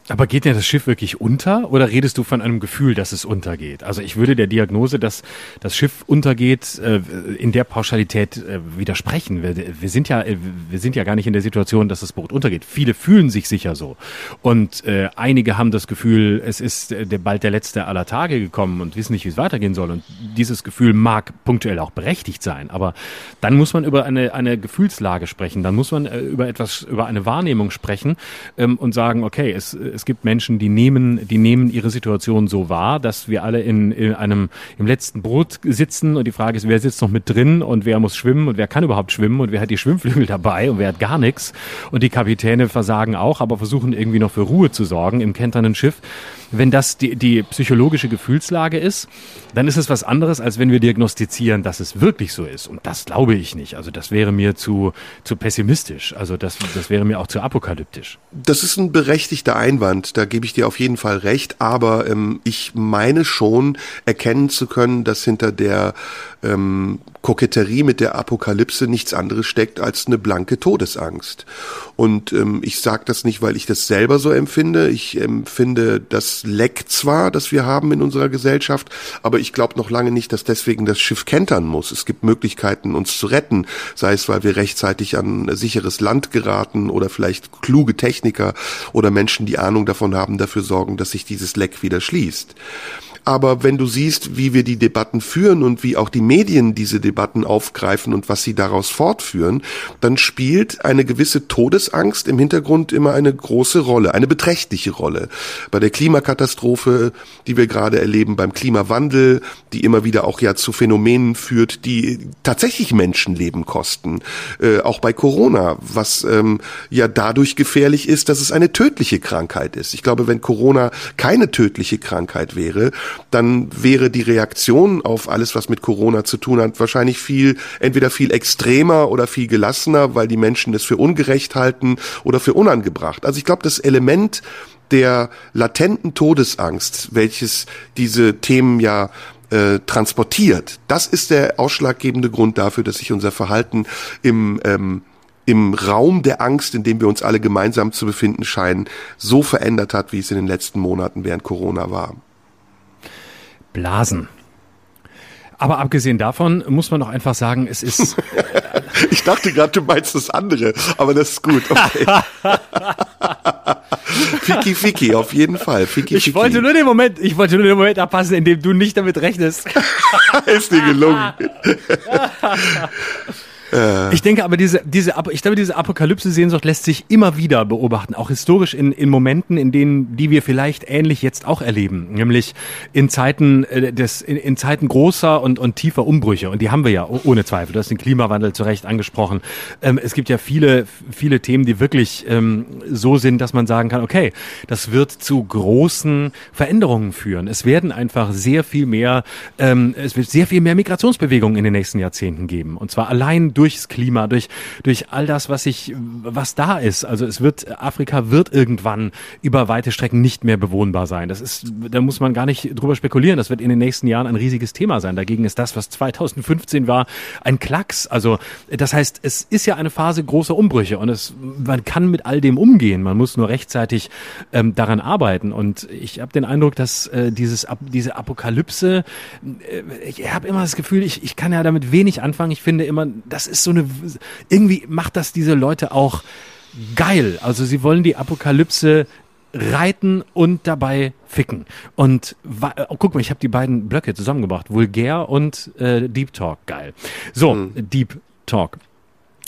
Aber geht denn das Schiff wirklich unter oder redest du von einem Gefühl, dass es untergeht? Also ich würde der Diagnose, dass das Schiff untergeht, äh, in der Pauschalität äh, widersprechen. Wir, sind ja, äh, wir sind ja gar nicht in der Situation, dass das Boot untergeht. Viele fühlen sich sicher so. Und einige haben das Gefühl, es ist bald der letzte aller Tage gekommen und wissen nicht, wie es weitergehen soll. Und dieses Gefühl mag punktuell auch berechtigt sein. Aber dann muss man über eine, eine Gefühlslage sprechen. Dann muss man über etwas, über eine Wahrnehmung sprechen ähm, und sagen, okay, es es gibt Menschen, die nehmen, die nehmen ihre Situation so wahr, dass wir alle in, in einem, im letzten Boot sitzen und die Frage ist, wer sitzt noch mit drin und wer muss schwimmen und wer kann überhaupt schwimmen und wer hat die Schwimmflügel dabei und wer hat gar nichts. Und die Kapitäne versagen auch, aber versuchen irgendwie noch für Ruhe zu sorgen im kenternen Schiff. Wenn das die, die psychologische Gefühlslage ist, dann ist es was anderes, als wenn wir diagnostizieren, dass es wirklich so ist. Und das glaube ich nicht. Also das wäre mir zu, zu pessimistisch. Also das, das wäre mir auch zu apokalyptisch. Das ist ein berechtigter Einwand, da gebe ich dir auf jeden Fall recht, aber ähm, ich meine schon erkennen zu können, dass hinter der ähm, Koketterie mit der Apokalypse nichts anderes steckt als eine blanke Todesangst. Und ähm, ich sage das nicht, weil ich das selber so empfinde. Ich empfinde das Leck zwar, das wir haben in unserer Gesellschaft, aber ich glaube noch lange nicht, dass deswegen das Schiff kentern muss. Es gibt Möglichkeiten, uns zu retten, sei es, weil wir rechtzeitig an sicheres Land geraten oder vielleicht kluge Techniker oder Menschen, die Ahnung davon haben, dafür sorgen, dass sich dieses Leck wieder schließt. Aber wenn du siehst, wie wir die Debatten führen und wie auch die Medien diese Debatten aufgreifen und was sie daraus fortführen, dann spielt eine gewisse Todesangst im Hintergrund immer eine große Rolle, eine beträchtliche Rolle. Bei der Klimakatastrophe, die wir gerade erleben, beim Klimawandel, die immer wieder auch ja zu Phänomenen führt, die tatsächlich Menschenleben kosten. Äh, auch bei Corona, was ähm, ja dadurch gefährlich ist, dass es eine tödliche Krankheit ist. Ich glaube, wenn Corona keine tödliche Krankheit wäre, dann wäre die Reaktion auf alles, was mit Corona zu tun hat, wahrscheinlich viel, entweder viel extremer oder viel gelassener, weil die Menschen das für ungerecht halten oder für unangebracht. Also ich glaube, das Element der latenten Todesangst, welches diese Themen ja äh, transportiert, das ist der ausschlaggebende Grund dafür, dass sich unser Verhalten im ähm, im Raum der Angst, in dem wir uns alle gemeinsam zu befinden scheinen, so verändert hat, wie es in den letzten Monaten während Corona war. Blasen. Aber abgesehen davon muss man doch einfach sagen, es ist. ich dachte gerade, du meinst das andere, aber das ist gut. Okay. Fiki Fiki, auf jeden Fall. Fiki, ich Fiki. wollte nur den Moment, ich wollte nur den Moment abpassen, in dem du nicht damit rechnest. ist dir gelungen. Äh. Ich denke aber, diese, diese, ich glaube, diese Apokalypse-Sehnsucht lässt sich immer wieder beobachten, auch historisch in, in Momenten, in denen, die wir vielleicht ähnlich jetzt auch erleben, nämlich in Zeiten äh, des, in, in Zeiten großer und, und tiefer Umbrüche. Und die haben wir ja ohne Zweifel. Du hast den Klimawandel zu Recht angesprochen. Ähm, es gibt ja viele, viele Themen, die wirklich ähm, so sind, dass man sagen kann, okay, das wird zu großen Veränderungen führen. Es werden einfach sehr viel mehr, ähm, es wird sehr viel mehr Migrationsbewegungen in den nächsten Jahrzehnten geben. Und zwar allein durchs Klima, durch, durch all das, was ich, was da ist. Also es wird, Afrika wird irgendwann über weite Strecken nicht mehr bewohnbar sein. Das ist, da muss man gar nicht drüber spekulieren. Das wird in den nächsten Jahren ein riesiges Thema sein. Dagegen ist das, was 2015 war, ein Klacks. Also das heißt, es ist ja eine Phase großer Umbrüche und es, man kann mit all dem umgehen. Man muss nur rechtzeitig ähm, daran arbeiten. Und ich habe den Eindruck, dass äh, dieses, diese Apokalypse, äh, ich habe immer das Gefühl, ich, ich kann ja damit wenig anfangen. Ich finde immer, das ist so eine, irgendwie macht das diese Leute auch geil. Also sie wollen die Apokalypse reiten und dabei ficken. Und oh, guck mal, ich habe die beiden Blöcke zusammengebracht. Vulgär und äh, Deep Talk. Geil. So, mhm. Deep Talk.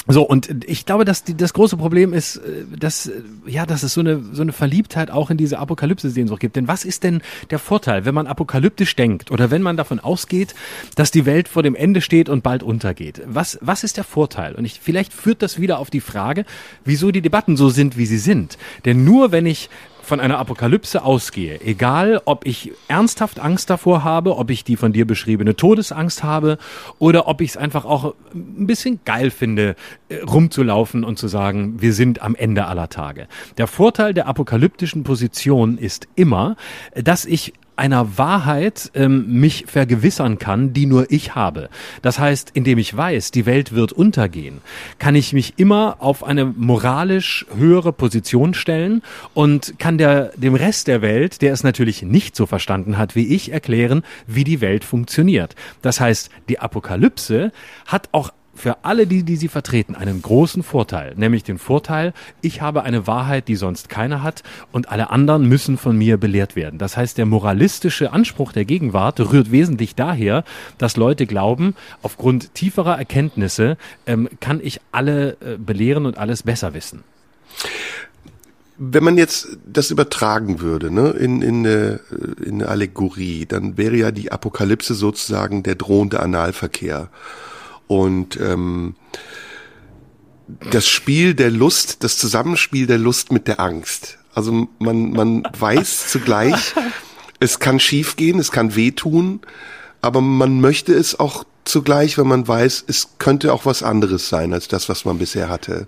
So, und ich glaube, dass die, das große Problem ist, äh, dass, äh, ja, dass es so eine, so eine Verliebtheit auch in diese Apokalypse-Sehnsucht gibt. Denn was ist denn der Vorteil, wenn man apokalyptisch denkt oder wenn man davon ausgeht, dass die Welt vor dem Ende steht und bald untergeht? Was, was ist der Vorteil? Und ich, vielleicht führt das wieder auf die Frage, wieso die Debatten so sind, wie sie sind. Denn nur wenn ich von einer Apokalypse ausgehe, egal ob ich ernsthaft Angst davor habe, ob ich die von dir beschriebene Todesangst habe oder ob ich es einfach auch ein bisschen geil finde, äh, rumzulaufen und zu sagen, wir sind am Ende aller Tage. Der Vorteil der apokalyptischen Position ist immer, dass ich einer Wahrheit ähm, mich vergewissern kann, die nur ich habe. Das heißt, indem ich weiß, die Welt wird untergehen, kann ich mich immer auf eine moralisch höhere Position stellen und kann der, dem Rest der Welt, der es natürlich nicht so verstanden hat wie ich, erklären, wie die Welt funktioniert. Das heißt, die Apokalypse hat auch für alle die, die sie vertreten, einen großen Vorteil, nämlich den Vorteil, ich habe eine Wahrheit, die sonst keiner hat und alle anderen müssen von mir belehrt werden. Das heißt, der moralistische Anspruch der Gegenwart rührt wesentlich daher, dass Leute glauben, aufgrund tieferer Erkenntnisse ähm, kann ich alle äh, belehren und alles besser wissen. wenn man jetzt das übertragen würde, ne, in, in, eine, in eine Allegorie, dann wäre ja die Apokalypse sozusagen der drohende Analverkehr. Und ähm, das Spiel der Lust, das Zusammenspiel der Lust mit der Angst. Also man, man weiß zugleich, es kann schiefgehen, es kann wehtun, aber man möchte es auch zugleich, wenn man weiß, es könnte auch was anderes sein als das, was man bisher hatte.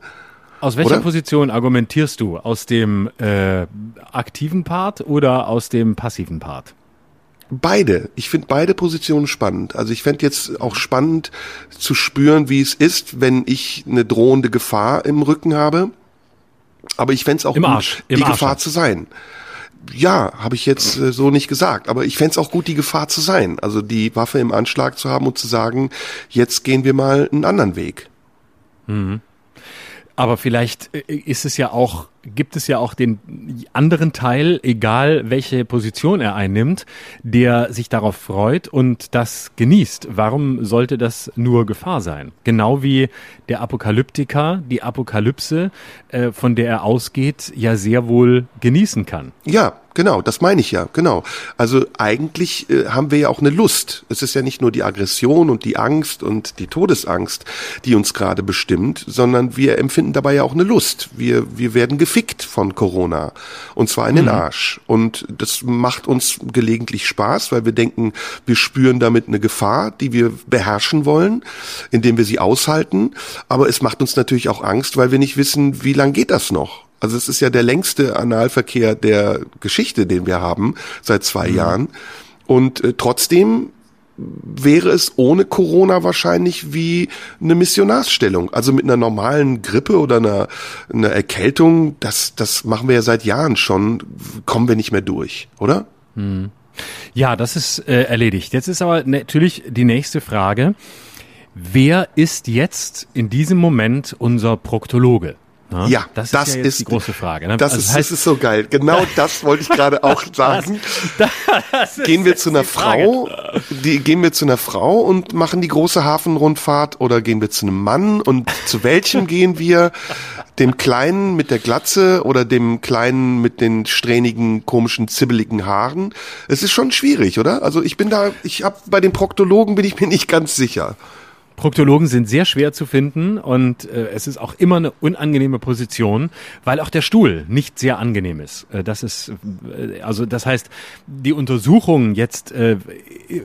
Aus welcher Oder? Position argumentierst du? Aus dem äh, aktiven Part oder aus dem passiven Part? Beide. Ich finde beide Positionen spannend. Also ich fände jetzt auch spannend zu spüren, wie es ist, wenn ich eine drohende Gefahr im Rücken habe. Aber ich fände es auch Im gut, Arsch. Im die Arsch Gefahr zu sein. Ja, habe ich jetzt äh, so nicht gesagt. Aber ich fände es auch gut, die Gefahr zu sein. Also die Waffe im Anschlag zu haben und zu sagen, jetzt gehen wir mal einen anderen Weg. Aber vielleicht äh, ist es ja auch, gibt es ja auch den anderen Teil, egal welche Position er einnimmt, der sich darauf freut und das genießt. Warum sollte das nur Gefahr sein? Genau wie der Apokalyptiker die Apokalypse, äh, von der er ausgeht, ja sehr wohl genießen kann. Ja, genau, das meine ich ja, genau. Also eigentlich äh, haben wir ja auch eine Lust. Es ist ja nicht nur die Aggression und die Angst und die Todesangst, die uns gerade bestimmt, sondern wir empfinden dabei ja auch eine Lust. Wir, wir werden gefickt von Corona und zwar in den Arsch. Und das macht uns gelegentlich Spaß, weil wir denken, wir spüren damit eine Gefahr, die wir beherrschen wollen, indem wir sie aushalten. Aber es macht uns natürlich auch Angst, weil wir nicht wissen, wie lang geht das noch. Also es ist ja der längste Analverkehr der Geschichte, den wir haben, seit zwei Jahren. Und äh, trotzdem wäre es ohne Corona wahrscheinlich wie eine Missionarsstellung. Also mit einer normalen Grippe oder einer, einer Erkältung, das, das machen wir ja seit Jahren schon, kommen wir nicht mehr durch, oder? Ja, das ist äh, erledigt. Jetzt ist aber natürlich die nächste Frage. Wer ist jetzt in diesem Moment unser Proktologe? Na, Ja, das, das ist ja jetzt ist- die große Frage. Ne? Das, Also ist, das ist so geil. Genau das wollte ich gerade auch sagen. das ist Gehen wir zu einer. Frau, die, gehen wir zu einer Frau und machen die große Hafenrundfahrt oder gehen wir zu einem Mann und zu welchem gehen wir? Dem Kleinen mit der Glatze oder dem Kleinen mit den strähnigen, komischen, zibbeligen Haaren? Es ist schon schwierig, oder? Also ich bin da, ich hab bei den Proktologen bin ich mir nicht ganz sicher. Proktologen sind sehr schwer zu finden und äh, es ist auch immer eine unangenehme Position, weil auch der Stuhl nicht sehr angenehm ist. Äh, das ist äh, also das heißt, die Untersuchung jetzt äh,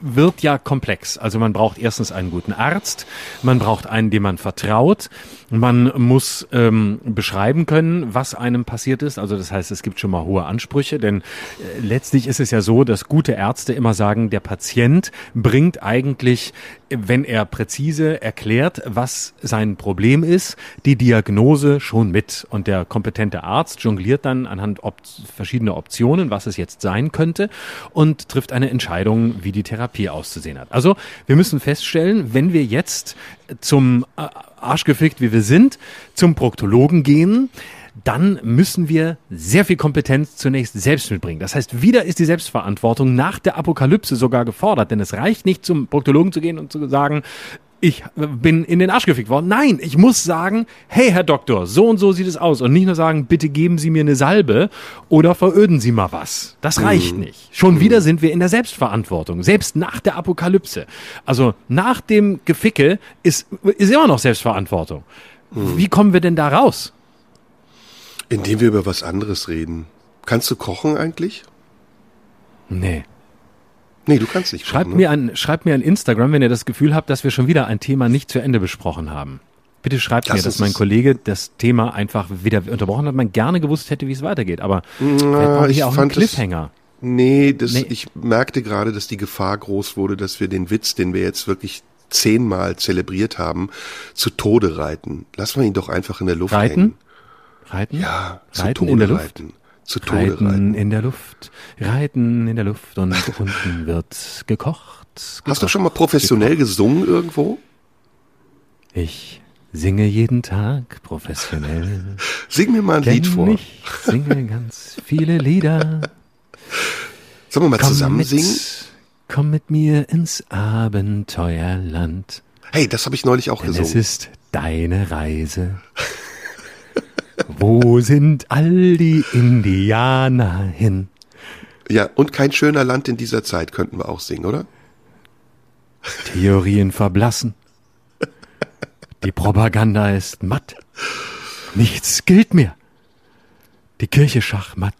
wird ja komplex. Also man braucht erstens einen guten Arzt, man braucht einen, dem man vertraut, man muss ähm, beschreiben können, was einem passiert ist. Also das heißt, es gibt schon mal hohe Ansprüche, denn äh, letztlich ist es ja so, dass gute Ärzte immer sagen, der Patient bringt eigentlich, wenn er präzise erklärt, was sein Problem ist, die Diagnose schon mit. Und der kompetente Arzt jongliert dann anhand op verschiedener Optionen, was es jetzt sein könnte, und trifft eine Entscheidung, wie die Therapie auszusehen hat. Also wir müssen feststellen, wenn wir jetzt zum äh, Arschgefickt, wie wir sind, zum Proktologen gehen, dann müssen wir sehr viel Kompetenz zunächst selbst mitbringen. Das heißt, wieder ist die Selbstverantwortung nach der Apokalypse sogar gefordert, denn es reicht nicht zum Proktologen zu gehen und zu sagen, ich bin in den Arsch gefickt worden. Nein, ich muss sagen, hey Herr Doktor, so und so sieht es aus. Und nicht nur sagen, bitte geben Sie mir eine Salbe oder veröden Sie mal was. Das reicht nicht. Schon wieder sind wir in der Selbstverantwortung, selbst nach der Apokalypse. Also nach dem Geficke ist, ist immer noch Selbstverantwortung. Wie kommen wir denn da raus? Indem wir über was anderes reden. Kannst du kochen eigentlich? Nee. Nee, du kannst nicht Schreibt kochen. mir an, schreibt mir an Instagram, wenn ihr das Gefühl habt, dass wir schon wieder ein Thema nicht zu Ende besprochen haben. Bitte schreibt Lass mir, dass mein das- Kollege das Thema einfach wieder unterbrochen hat, man gerne gewusst hätte, wie es weitergeht. Aber wir ich auch einen fand das- Cliffhanger. Nee, das, Nee. ich merkte gerade, dass die Gefahr groß wurde, dass wir den Witz, den wir jetzt wirklich zehnmal zelebriert haben, zu Tode reiten. Lass mal ihn doch einfach in der Luft Reiten? hängen. Reiten? Ja, zu Reiten Tode in der Luft? reiten. Zu Tode Reiten reiten. in der Luft, reiten in der Luft und unten wird gekocht. Hast gekocht, du schon mal professionell gesungen irgendwo? Ich singe jeden Tag professionell. Sing mir mal ein Lied vor. Ich singe ganz viele Lieder. Sollen wir mal Komm zusammen mit, singen? komm mit mir ins Abenteuerland. Hey, das habe ich neulich auch Denn es gesungen. ist deine Reise. Wo sind all die Indianer hin? Ja, und kein schöner Land in dieser Zeit könnten wir auch singen, oder? Theorien verblassen. Die Propaganda ist matt. Nichts gilt mehr. Die Kirche schachmatt.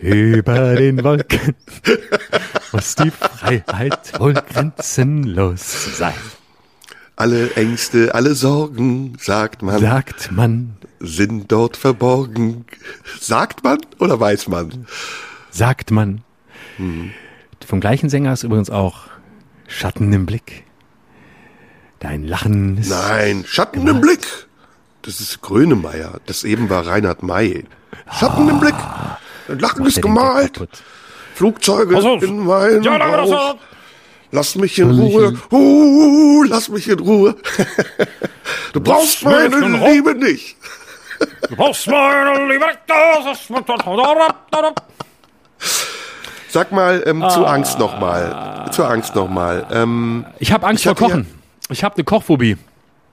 Über den Wolken muss die Freiheit wohl grenzenlos sein. Alle Ängste, alle Sorgen, sagt man, Sagt man, sind dort verborgen. Sagt man oder weiß man? sagt man. Vom gleichen Sänger ist übrigens auch Schatten im Blick. Dein Lachen ist Nein, Schatten Gemalt. im Blick. Das ist Grönemeyer. Das eben war Reinhard May. Schatten im Blick. Ein Lachen Macht ist gemalt. Flugzeuge Pass auf. in meinem Ja, danke, das Bauch. Lass mich in Ruhe. ihn- Uh, lass mich in Ruhe. du brauchst meine? Liebe nicht. Du brauchst meine Liebe, ist- Sag mal ähm, Ah. zur Angst nochmal. Zur Angst nochmal. Ähm, Ich habe Angst Ich vor hatte ja- Kochen. Ich habe eine Kochphobie.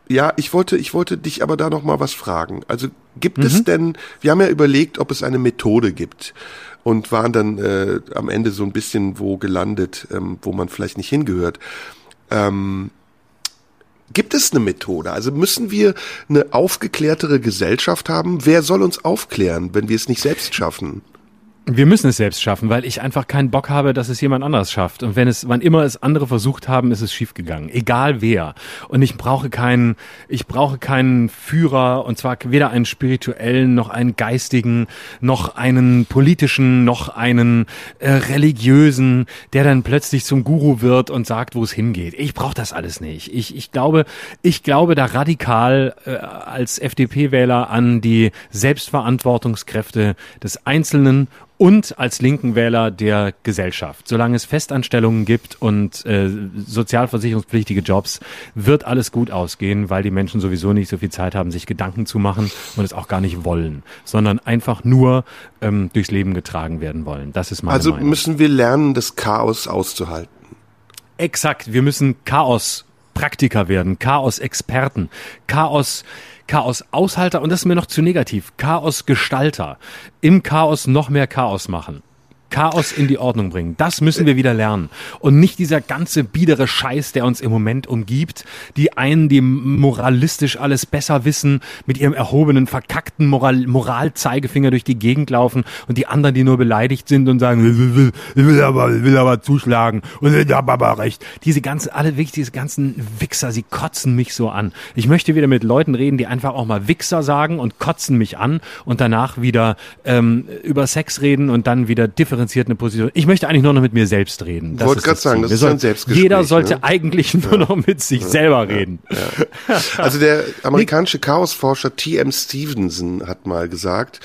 ja, ich wollte, ich wollte dich aber da nochmal was fragen. Also gibt es Mhm. denn, wir haben ja überlegt, ob es eine Methode gibt und waren dann äh, am Ende so ein bisschen wo gelandet, ähm, wo man vielleicht nicht hingehört. Ähm, gibt es eine Methode? Also müssen wir eine aufgeklärtere Gesellschaft haben? Wer soll uns aufklären, wenn wir es nicht selbst schaffen? Wir müssen es selbst schaffen, weil ich einfach keinen Bock habe, dass es jemand anderes schafft. Und wenn es, wann immer es andere versucht haben, ist es schiefgegangen. Egal wer. Und ich brauche keinen, ich brauche keinen Führer, und zwar weder einen spirituellen, noch einen geistigen, noch einen politischen, noch einen äh, religiösen, der dann plötzlich zum Guru wird und sagt, wo es hingeht. Ich brauche das alles nicht. Ich, ich glaube, ich glaube da radikal äh, als FDP-Wähler an die Selbstverantwortungskräfte des Einzelnen und als linken Wähler der Gesellschaft. Solange es Festanstellungen gibt und äh, sozialversicherungspflichtige Jobs, wird alles gut ausgehen, weil die Menschen sowieso nicht so viel Zeit haben, sich Gedanken zu machen und es auch gar nicht wollen, sondern einfach nur ähm, durchs Leben getragen werden wollen. Das ist meine Also Meinung. müssen wir lernen, das Chaos auszuhalten. Exakt, wir müssen Chaos-Praktiker werden, Chaos-Experten, Chaos, Chaos-Aushalter und das ist mir noch zu negativ, Chaos-Gestalter, im Chaos noch mehr Chaos machen. Chaos in die Ordnung bringen. Das müssen wir wieder lernen. Und nicht dieser ganze biedere Scheiß, der uns im Moment umgibt. Die einen, die moralistisch alles besser wissen, mit ihrem erhobenen, verkackten Moral Moralzeigefinger durch die Gegend laufen und die anderen, die nur beleidigt sind und sagen, ich will, ich will aber, will aber zuschlagen und ich habe aber recht. Diese ganzen, alle wirklich diese ganzen Wichser, sie kotzen mich so an. Ich möchte wieder mit Leuten reden, die einfach auch mal Wichser sagen und kotzen mich an und danach wieder ähm, über Sex reden und dann wieder differenziert eine Position. Ich möchte eigentlich nur noch mit mir selbst reden. Das Wollte grad sagen, das ist ein Selbstgespräch, Jeder sollte ne? eigentlich nur noch mit sich selber reden. Also der amerikanische Chaosforscher T.M. Stevenson hat mal gesagt,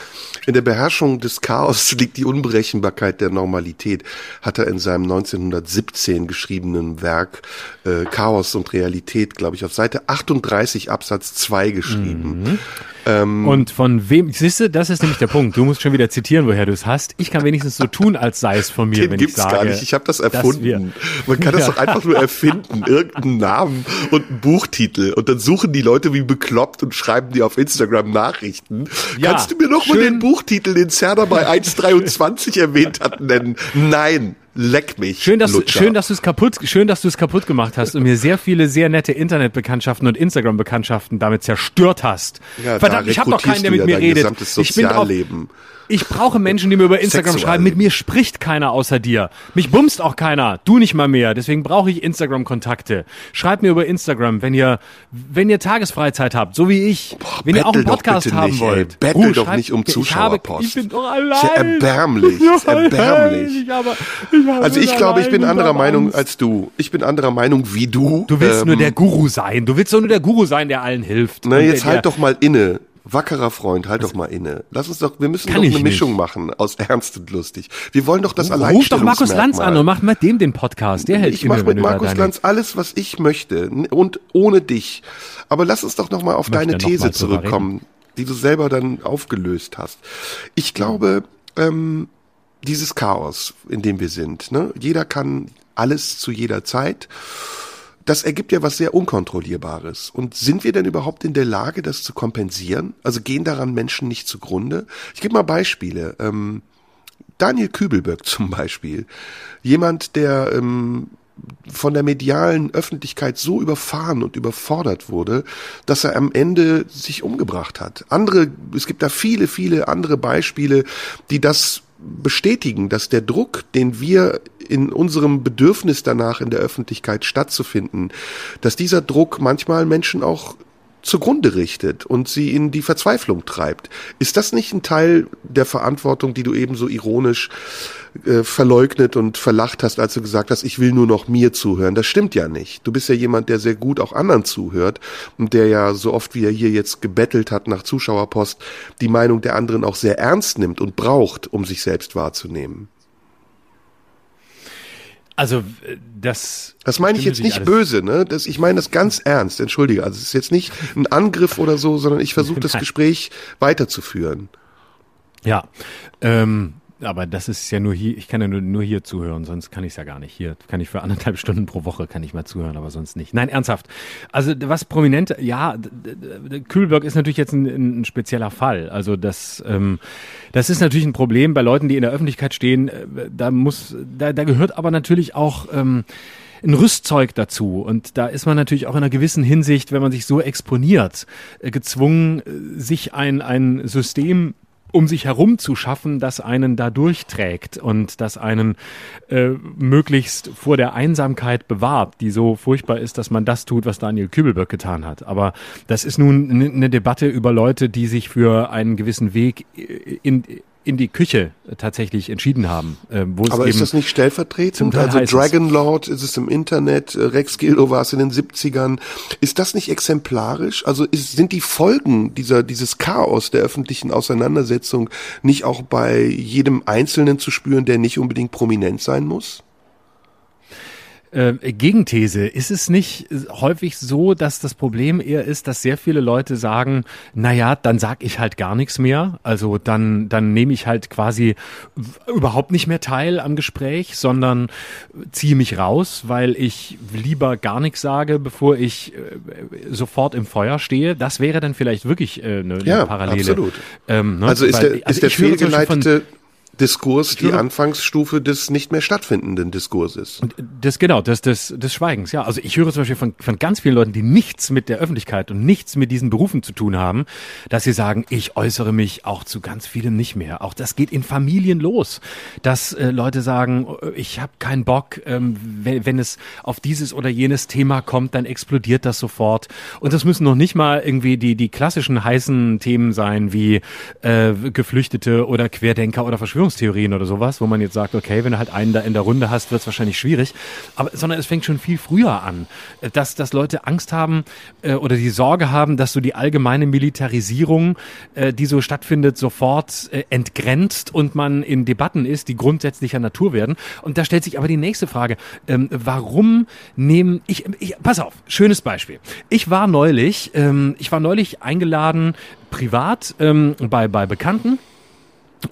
in der Beherrschung des Chaos liegt die Unberechenbarkeit der Normalität, hat er in seinem 1917 geschriebenen Werk äh, Chaos und Realität, glaube ich, auf Seite 38 Absatz 2 geschrieben. Mhm. Ähm, Und von wem, siehst du, das ist nämlich der Punkt. Du musst schon wieder zitieren, woher du es hast. Ich kann wenigstens so tun, als sei es von mir, Den wenn gibt's ich sage. gar nicht. Ich habe das erfunden. Man kann das doch einfach nur erfinden. Irgendeinen Namen und einen Buchtitel. Und dann suchen die Leute wie bekloppt und schreiben die auf Instagram Nachrichten. Ja, Kannst du mir noch mal schön. den Buchtitel, den Serda bei 1.23 erwähnt hat, nennen? Nein. Leck mich. Schön, dass, du- Lutscher. schön, dass du es kaputt, schön, dass du es kaputt gemacht hast und mir sehr viele sehr nette Internetbekanntschaften und Instagram-Bekanntschaften damit zerstört hast. Ja, da Verdammt, ich habe doch keinen, der mit mir redet. Ich bin Sozialleben. ich brauche Menschen, die mir über Instagram Sexual. schreiben. Mit mir spricht keiner außer dir. Mich bumst auch keiner. Du nicht mal mehr. Deswegen brauche ich Instagram-Kontakte. Schreibt mir über Instagram, wenn ihr, wenn ihr Tagesfreizeit habt, so wie ich. wenn ihr auch einen Podcast haben nicht, wollt. ey. Bettel Ruhe, doch schreibt- nicht um ich habe, Zuschauerpost. ich bin doch allein. Ist ja erbärmlich, ist erbärmlich. Ich habe, ich Also ich glaube, ich bin allein anderer Meinung Angst. als du. Ich bin anderer Meinung wie du. Du willst Ähm, nur der Guru sein. Du willst doch nur der Guru sein, der allen hilft. Na, jetzt der, halt doch mal inne. Wackerer Freund, halt doch mal inne. Lass uns doch, wir müssen Kann doch ich eine Mischung nicht. machen aus ernst und lustig. Wir wollen doch das Ruf doch Markus Lanz an und mach mit dem den Podcast. Der hält Ich mache mit Markus Lanz alles, was ich möchte und ohne dich. Aber lass uns doch noch mal auf Möchte deine These zurückkommen, die du selber dann aufgelöst hast. Ich glaube, ähm, dieses Chaos, in dem wir sind, ne? jeder kann alles zu jeder Zeit. das ergibt ja was sehr Unkontrollierbares. Und sind wir denn überhaupt in der Lage, das zu kompensieren? Also gehen daran Menschen nicht zugrunde? Ich gebe mal Beispiele. Ähm, Daniel Kübelberg zum Beispiel. Jemand, der ähm, von der medialen Öffentlichkeit so überfahren und überfordert wurde, dass er am Ende sich umgebracht hat. Andere, es gibt da viele, viele andere Beispiele, die das bestätigen, dass der Druck, den wir in unserem Bedürfnis danach in der Öffentlichkeit stattzufinden, dass dieser Druck manchmal Menschen auch zugrunde richtet und sie in die Verzweiflung treibt. Ist das nicht ein Teil der Verantwortung, die du eben so ironisch äh, verleugnet und verlacht hast, als du gesagt hast, ich will nur noch mir zuhören? Das stimmt ja nicht. Du bist ja jemand, der sehr gut auch anderen zuhört und der ja so oft wie er hier jetzt gebettelt hat nach Zuschauerpost, die Meinung der anderen auch sehr ernst nimmt und braucht, um sich selbst wahrzunehmen. Also das. Das meine ich jetzt nicht böse, ne? Das, ich meine das ganz ernst. Entschuldige. Also es ist jetzt nicht ein Angriff oder so, sondern ich versuche das Gespräch weiterzuführen. Ja, ähm, aber das ist ja nur hier, ich kann ja nur, nur hier zuhören, sonst kann ich es ja gar nicht. Hier kann ich für anderthalb Stunden pro Woche kann ich mal zuhören, aber sonst nicht. Nein, ernsthaft. Also was prominent, ja, Kühlberg ist natürlich jetzt ein, ein spezieller Fall. Also das, ähm, das ist natürlich ein Problem bei Leuten, die in der Öffentlichkeit stehen. Äh, da muss, da, da gehört aber natürlich auch ähm, ein Rüstzeug dazu. Und da ist man natürlich auch in einer gewissen Hinsicht, wenn man sich so exponiert, äh, gezwungen, äh, sich ein, ein System um sich herum zu schaffen, das einen da durchträgt und das einen äh, möglichst vor der Einsamkeit bewahrt, die so furchtbar ist, dass man das tut, was Daniel Kübelberg getan hat. Aber das ist nun eine Debatte über Leute, die sich für einen gewissen Weg in, in die Küche tatsächlich entschieden haben. Äh, wo es Aber ist das nicht stellvertretend? Also Dragon Lord ist es im Internet, äh, Rex Gildo war es in den 70ern. Ist das nicht exemplarisch? Also ist, sind die Folgen dieser, dieses Chaos der öffentlichen Auseinandersetzung nicht auch bei jedem Einzelnen zu spüren, der nicht unbedingt prominent sein muss? Äh, Gegenthese, ist es nicht häufig so, dass das Problem eher ist, dass sehr viele Leute sagen, na ja, dann sag ich halt gar nichts mehr, also dann dann nehme ich halt quasi überhaupt nicht mehr teil am Gespräch, sondern ziehe mich raus, weil ich lieber gar nichts sage, bevor ich äh, sofort im Feuer stehe. Das wäre dann vielleicht wirklich äh, eine, ja, eine Parallele. Absolut. Ähm, ne? Also ist der, also ist der fehlgeleitete Diskurs die Anfangsstufe des nicht mehr stattfindenden Diskurses. Das genau, des, des, des Schweigens, ja. Also ich höre zum Beispiel von, von ganz vielen Leuten, die nichts mit der Öffentlichkeit und nichts mit diesen Berufen zu tun haben, dass sie sagen, ich äußere mich auch zu ganz vielem nicht mehr. Auch das geht in Familien los, dass äh, Leute sagen, äh, ich habe keinen Bock, ähm, wenn, wenn es auf dieses oder jenes Thema kommt, dann explodiert das sofort. Und das müssen noch nicht mal irgendwie die, die klassischen heißen Themen sein, wie äh, Geflüchtete oder Querdenker oder Verschwörungstheorien Verschwörungstheorien oder sowas, wo man jetzt sagt, okay, wenn du halt einen da in der Runde hast, wird es wahrscheinlich schwierig. Aber sondern es fängt schon viel früher an, dass, dass Leute Angst haben äh, oder die Sorge haben, dass so die allgemeine Militarisierung, äh, die so stattfindet, sofort äh, entgrenzt und man in Debatten ist, die grundsätzlicher Natur werden. Und da stellt sich aber die nächste Frage, ähm, warum nehmen ich, ich, pass auf, schönes Beispiel. Ich war neulich, ähm, ich war neulich eingeladen privat ähm, bei, bei Bekannten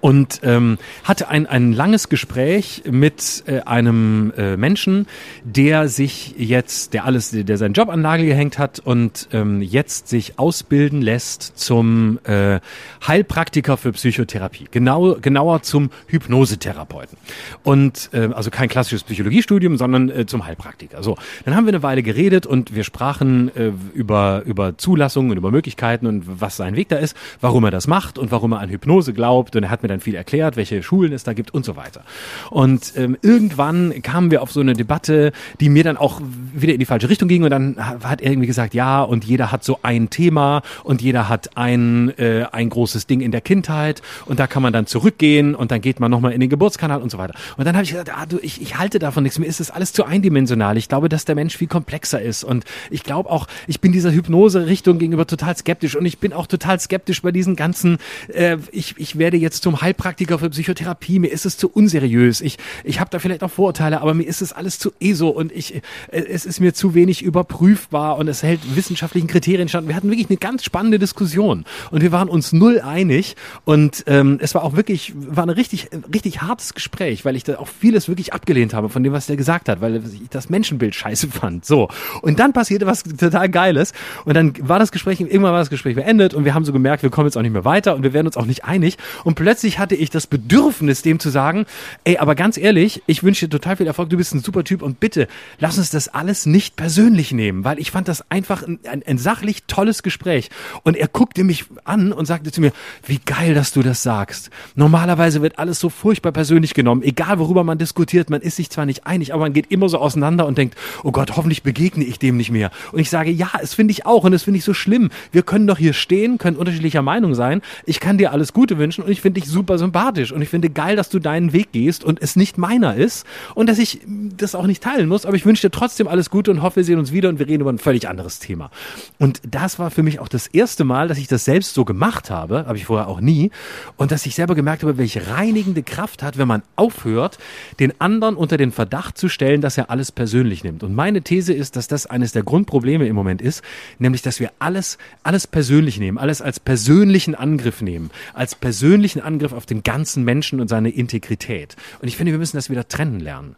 und ähm, hatte ein, ein langes Gespräch mit äh, einem äh, Menschen, der sich jetzt, der alles, der seinen Job an Nagel gehängt hat und ähm, jetzt sich ausbilden lässt zum äh, Heilpraktiker für Psychotherapie, genau, genauer zum Hypnosetherapeuten. Und äh, also kein klassisches Psychologiestudium, sondern äh, zum Heilpraktiker. So, dann haben wir eine Weile geredet und wir sprachen äh, über über Zulassungen und über Möglichkeiten und was sein Weg da ist, warum er das macht und warum er an Hypnose glaubt und er hat hat mir dann viel erklärt, welche Schulen es da gibt und so weiter. Und ähm, irgendwann kamen wir auf so eine Debatte, die mir dann auch wieder in die falsche Richtung ging und dann hat er irgendwie gesagt, ja, und jeder hat so ein Thema und jeder hat ein, äh, ein großes Ding in der Kindheit und da kann man dann zurückgehen und dann geht man nochmal in den Geburtskanal und so weiter. Und dann habe ich gesagt, ah, du, ich, ich halte davon nichts, mir ist das alles zu eindimensional. Ich glaube, dass der Mensch viel komplexer ist und ich glaube auch, ich bin dieser Hypnose-Richtung gegenüber total skeptisch und ich bin auch total skeptisch bei diesen ganzen, äh, ich, ich werde jetzt zum Heilpraktiker für Psychotherapie, mir ist es zu unseriös, ich, ich habe da vielleicht auch Vorurteile, aber mir ist es alles zu ESO und ich, äh, es ist mir zu wenig überprüfbar und es hält wissenschaftlichen Kriterien stand. Wir hatten wirklich eine ganz spannende Diskussion und wir waren uns null einig und ähm, es war auch wirklich, war ein richtig, richtig hartes Gespräch, weil ich da auch vieles wirklich abgelehnt habe von dem, was der gesagt hat, weil ich das Menschenbild scheiße fand. So. Und dann passierte was total Geiles und dann war das Gespräch, irgendwann war das Gespräch beendet und wir haben so gemerkt, wir kommen jetzt auch nicht mehr weiter und wir werden uns auch nicht einig und plötzlich hatte ich das Bedürfnis, dem zu sagen, ey, aber ganz ehrlich, ich wünsche dir total viel Erfolg, du bist ein super Typ und bitte, lass uns das alles nicht persönlich nehmen, weil ich fand das einfach ein, ein, ein sachlich tolles Gespräch und er guckte mich an und sagte zu mir, wie geil, dass du das sagst. Normalerweise wird alles so furchtbar persönlich genommen, egal worüber man diskutiert, man ist sich zwar nicht einig, aber man geht immer so auseinander und denkt, oh Gott, hoffentlich begegne ich dem nicht mehr. Und ich sage, ja, es finde ich auch und es finde ich so schlimm. Wir können doch hier stehen, können unterschiedlicher Meinung sein. Ich kann dir alles Gute wünschen und ich finde dich super sympathisch und ich finde geil, dass du deinen Weg gehst und es nicht meiner ist und dass ich das auch nicht teilen muss, aber ich wünsche dir trotzdem alles Gute und hoffe, wir sehen uns wieder und wir reden über ein völlig anderes Thema. Und das war für mich auch das erste Mal, dass ich das selbst so gemacht habe, habe ich vorher auch nie und dass ich selber gemerkt habe, welche reinigende Kraft hat, wenn man aufhört, den anderen unter den Verdacht zu stellen, dass er alles persönlich nimmt. Und meine These ist, dass das eines der Grundprobleme im Moment ist, nämlich, dass wir alles, alles persönlich nehmen, alles als persönlichen Angriff nehmen, als persönlichen Angriff auf den ganzen Menschen und seine Integrität. Und ich finde, wir müssen das wieder trennen lernen.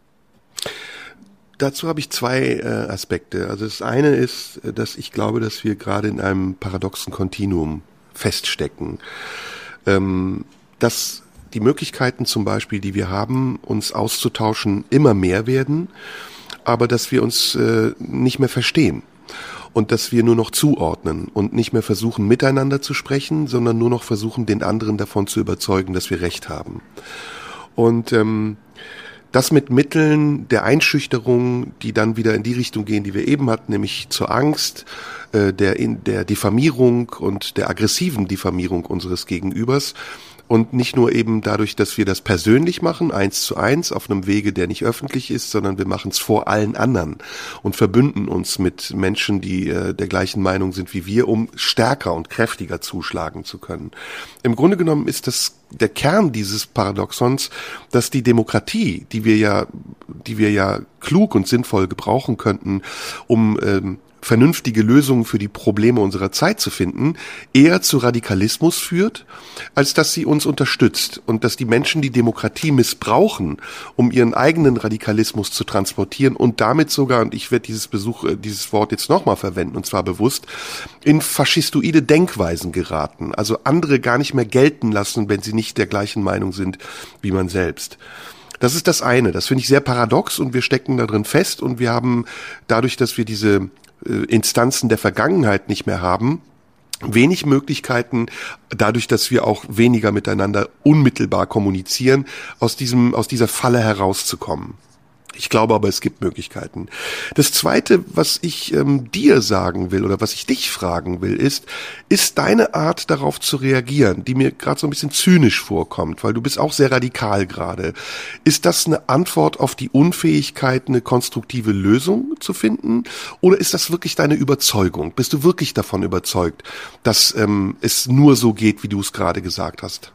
Dazu habe ich zwei äh, Aspekte. Also das eine ist, äh, dass ich glaube, dass wir gerade in einem paradoxen Kontinuum feststecken. Ähm, dass die Möglichkeiten zum Beispiel, die wir haben, uns auszutauschen, immer mehr werden, aber dass wir uns äh, nicht mehr verstehen und dass wir nur noch zuordnen und nicht mehr versuchen, miteinander zu sprechen, sondern nur noch versuchen, den anderen davon zu überzeugen, dass wir recht haben. Und ähm, das mit Mitteln der Einschüchterung, die dann wieder in die Richtung gehen, die wir eben hatten, nämlich zur Angst, äh, der, in, der Diffamierung und der aggressiven Diffamierung unseres Gegenübers, und nicht nur eben dadurch, dass wir das persönlich machen, eins zu eins, auf einem Wege, der nicht öffentlich ist, sondern wir machen es vor allen anderen und verbünden uns mit Menschen, die äh, der gleichen Meinung sind wie wir, um stärker und kräftiger zuschlagen zu können. Im Grunde genommen ist das der Kern dieses Paradoxons, dass die Demokratie, die wir ja, die wir ja klug und sinnvoll gebrauchen könnten, um ähm, vernünftige Lösungen für die Probleme unserer Zeit zu finden, eher zu Radikalismus führt, als dass sie uns unterstützt und dass die Menschen die Demokratie missbrauchen, um ihren eigenen Radikalismus zu transportieren und damit sogar, und ich werde dieses Besuch, äh, dieses Wort jetzt nochmal verwenden, und zwar bewusst, in faschistoide Denkweisen geraten, also andere gar nicht mehr gelten lassen, wenn sie nicht der gleichen Meinung sind wie man selbst. Das ist das eine. Das finde ich sehr paradox und wir stecken da drin fest und wir haben dadurch, dass wir diese Instanzen der Vergangenheit nicht mehr haben, wenig Möglichkeiten, dadurch, dass wir auch weniger miteinander unmittelbar kommunizieren, aus diesem, aus dieser Falle herauszukommen. Ich glaube aber, es gibt Möglichkeiten. Das Zweite, was ich ähm, dir sagen will oder was ich dich fragen will, ist, ist deine Art darauf zu reagieren, die mir gerade so ein bisschen zynisch vorkommt, weil du bist auch sehr radikal gerade. Ist das eine Antwort auf die Unfähigkeit, eine konstruktive Lösung zu finden? Oder ist das wirklich deine Überzeugung? Bist du wirklich davon überzeugt, dass ähm, es nur so geht, wie du es gerade gesagt hast?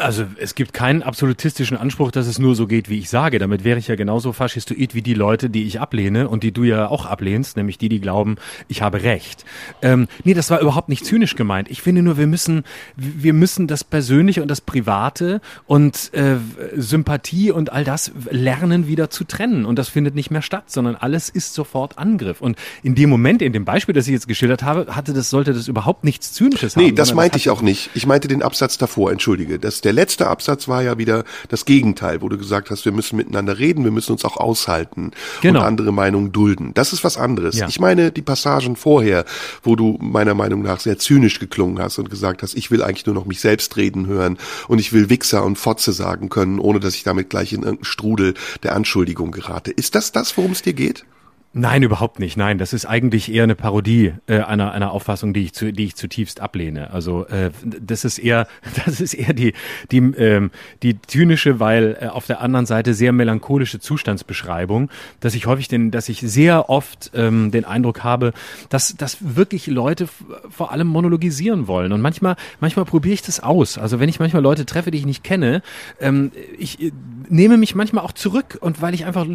Also es gibt keinen absolutistischen Anspruch, dass es nur so geht, wie ich sage. Damit wäre ich ja genauso faschistoid wie die Leute, die ich ablehne und die du ja auch ablehnst, nämlich die, die glauben, ich habe recht. Ähm, nee, das war überhaupt nicht zynisch gemeint. Ich finde nur, wir müssen, wir müssen das Persönliche und das Private und äh, Sympathie und all das lernen wieder zu trennen. Und das findet nicht mehr statt, sondern alles ist sofort Angriff. Und in dem Moment, in dem Beispiel, das ich jetzt geschildert habe, hatte das, sollte das überhaupt nichts Zynisches nee, haben. Nee, das meinte ich auch nicht. Ich meinte den Absatz davor, entschuldige. Das, der letzte Absatz war ja wieder das Gegenteil, wo du gesagt hast, wir müssen miteinander reden, wir müssen uns auch aushalten genau. und andere Meinungen dulden. Das ist was anderes. Ja. Ich meine die Passagen vorher, wo du meiner Meinung nach sehr zynisch geklungen hast und gesagt hast, ich will eigentlich nur noch mich selbst reden hören und ich will Wichser und Fotze sagen können, ohne dass ich damit gleich in irgendeinen Strudel der Anschuldigung gerate. Ist das das, worum es dir geht? Nein, überhaupt nicht. Nein, das ist eigentlich eher eine Parodie äh, einer einer Auffassung, die ich zu, die ich zutiefst ablehne. Also äh, das ist eher das ist eher die die ähm, die zynische, weil äh, auf der anderen Seite sehr melancholische Zustandsbeschreibung, dass ich häufig den, dass ich sehr oft ähm, den Eindruck habe, dass dass wirklich Leute vor allem monologisieren wollen und manchmal manchmal probiere ich das aus. Also wenn ich manchmal Leute treffe, die ich nicht kenne, ähm, ich äh, nehme mich manchmal auch zurück und weil ich einfach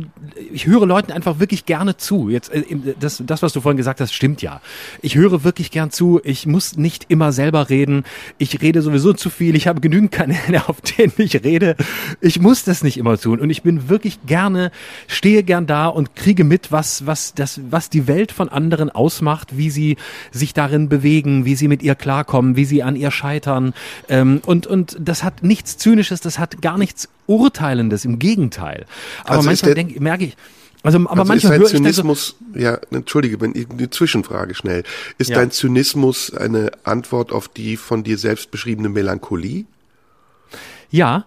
ich höre Leuten einfach wirklich gerne zu. Jetzt äh, das, das, was du vorhin gesagt hast, stimmt ja. Ich höre wirklich gern zu. Ich muss nicht immer selber reden. Ich rede sowieso zu viel. Ich habe genügend Kanäle, auf denen ich rede. Ich muss das nicht immer tun. Und ich bin wirklich gerne, stehe gern da und kriege mit, was, was, das, was die Welt von anderen ausmacht, wie sie sich darin bewegen, wie sie mit ihr klarkommen, wie sie an ihr scheitern. Ähm, und, und das hat nichts Zynisches, das hat gar nichts Urteilendes, im Gegenteil. Aber Also manchmal denke, merke ich, also, aber also manchmal ist dein dann so, Zynismus, ja, entschuldige, wenn ich- eine Zwischenfrage schnell. Ist Ja. dein Zynismus eine Antwort auf die von dir selbst beschriebene Melancholie? Ja.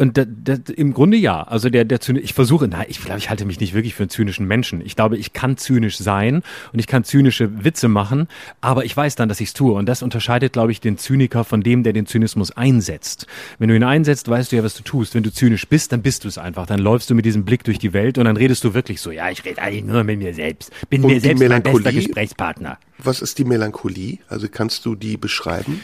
Und da, da, im Grunde ja. Also der, der Zyni ich versuche, nein, ich glaube, ich halte mich nicht wirklich für einen zynischen Menschen. Ich glaube, ich kann zynisch sein und ich kann zynische Witze machen, aber ich weiß dann, dass ich es tue. Und das unterscheidet, glaube ich, den Zyniker von dem, der den Zynismus einsetzt. Wenn du ihn einsetzt, weißt du ja, was du tust. Wenn du zynisch bist, dann bist du es einfach. Dann läufst du mit diesem Blick durch die Welt und dann redest du wirklich so, ja, ich rede eigentlich nur mit mir selbst. Bin Und mir selbst mein bester? Gesprächspartner. Was ist die Melancholie? Also kannst du die beschreiben?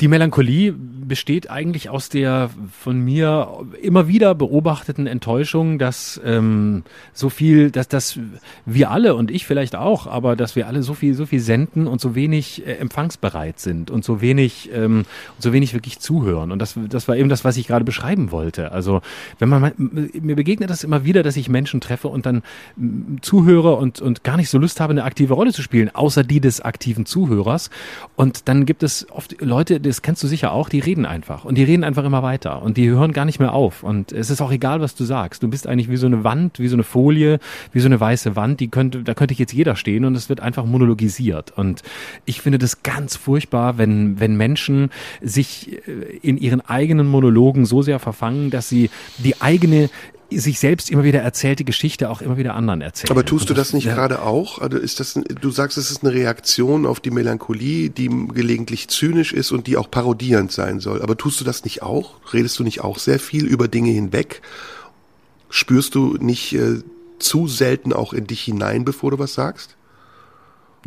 Die Melancholie besteht eigentlich aus der von mir immer wieder beobachteten Enttäuschung, dass ähm, so viel, dass dass wir alle und ich vielleicht auch, aber dass wir alle so viel so viel senden und so wenig äh, empfangsbereit sind und so wenig ähm, so wenig wirklich zuhören und das das war eben das, was ich gerade beschreiben wollte. Also wenn man mir begegnet das immer wieder, dass ich Menschen treffe und dann mm, zuhöre und und gar nicht so Lust habe, eine aktive Rolle zu spielen, außer die des aktiven Zuhörers und dann gibt es oft Leute, das kennst du sicher auch, die reden einfach. Und die reden einfach immer weiter. Und die hören gar nicht mehr auf. Und es ist auch egal, was du sagst. Du bist eigentlich wie so eine Wand, wie so eine Folie, wie so eine weiße Wand, die könnte, da könnte jetzt jeder stehen und es wird einfach monologisiert. Und ich finde das ganz furchtbar, wenn, wenn Menschen sich äh, in ihren eigenen Monologen so sehr verfangen, dass sie die eigene sich selbst immer wieder erzählte Geschichte auch immer wieder anderen erzählen. Aber tust du Und das nicht ja, gerade auch? Also ist das, du sagst, es ist eine Reaktion auf die Melancholie, die gelegentlich zynisch ist und die auch parodierend sein soll. Aber tust du das nicht auch? Redest du nicht auch sehr viel über Dinge hinweg? Spürst du nicht äh, zu selten auch in dich hinein, bevor du was sagst?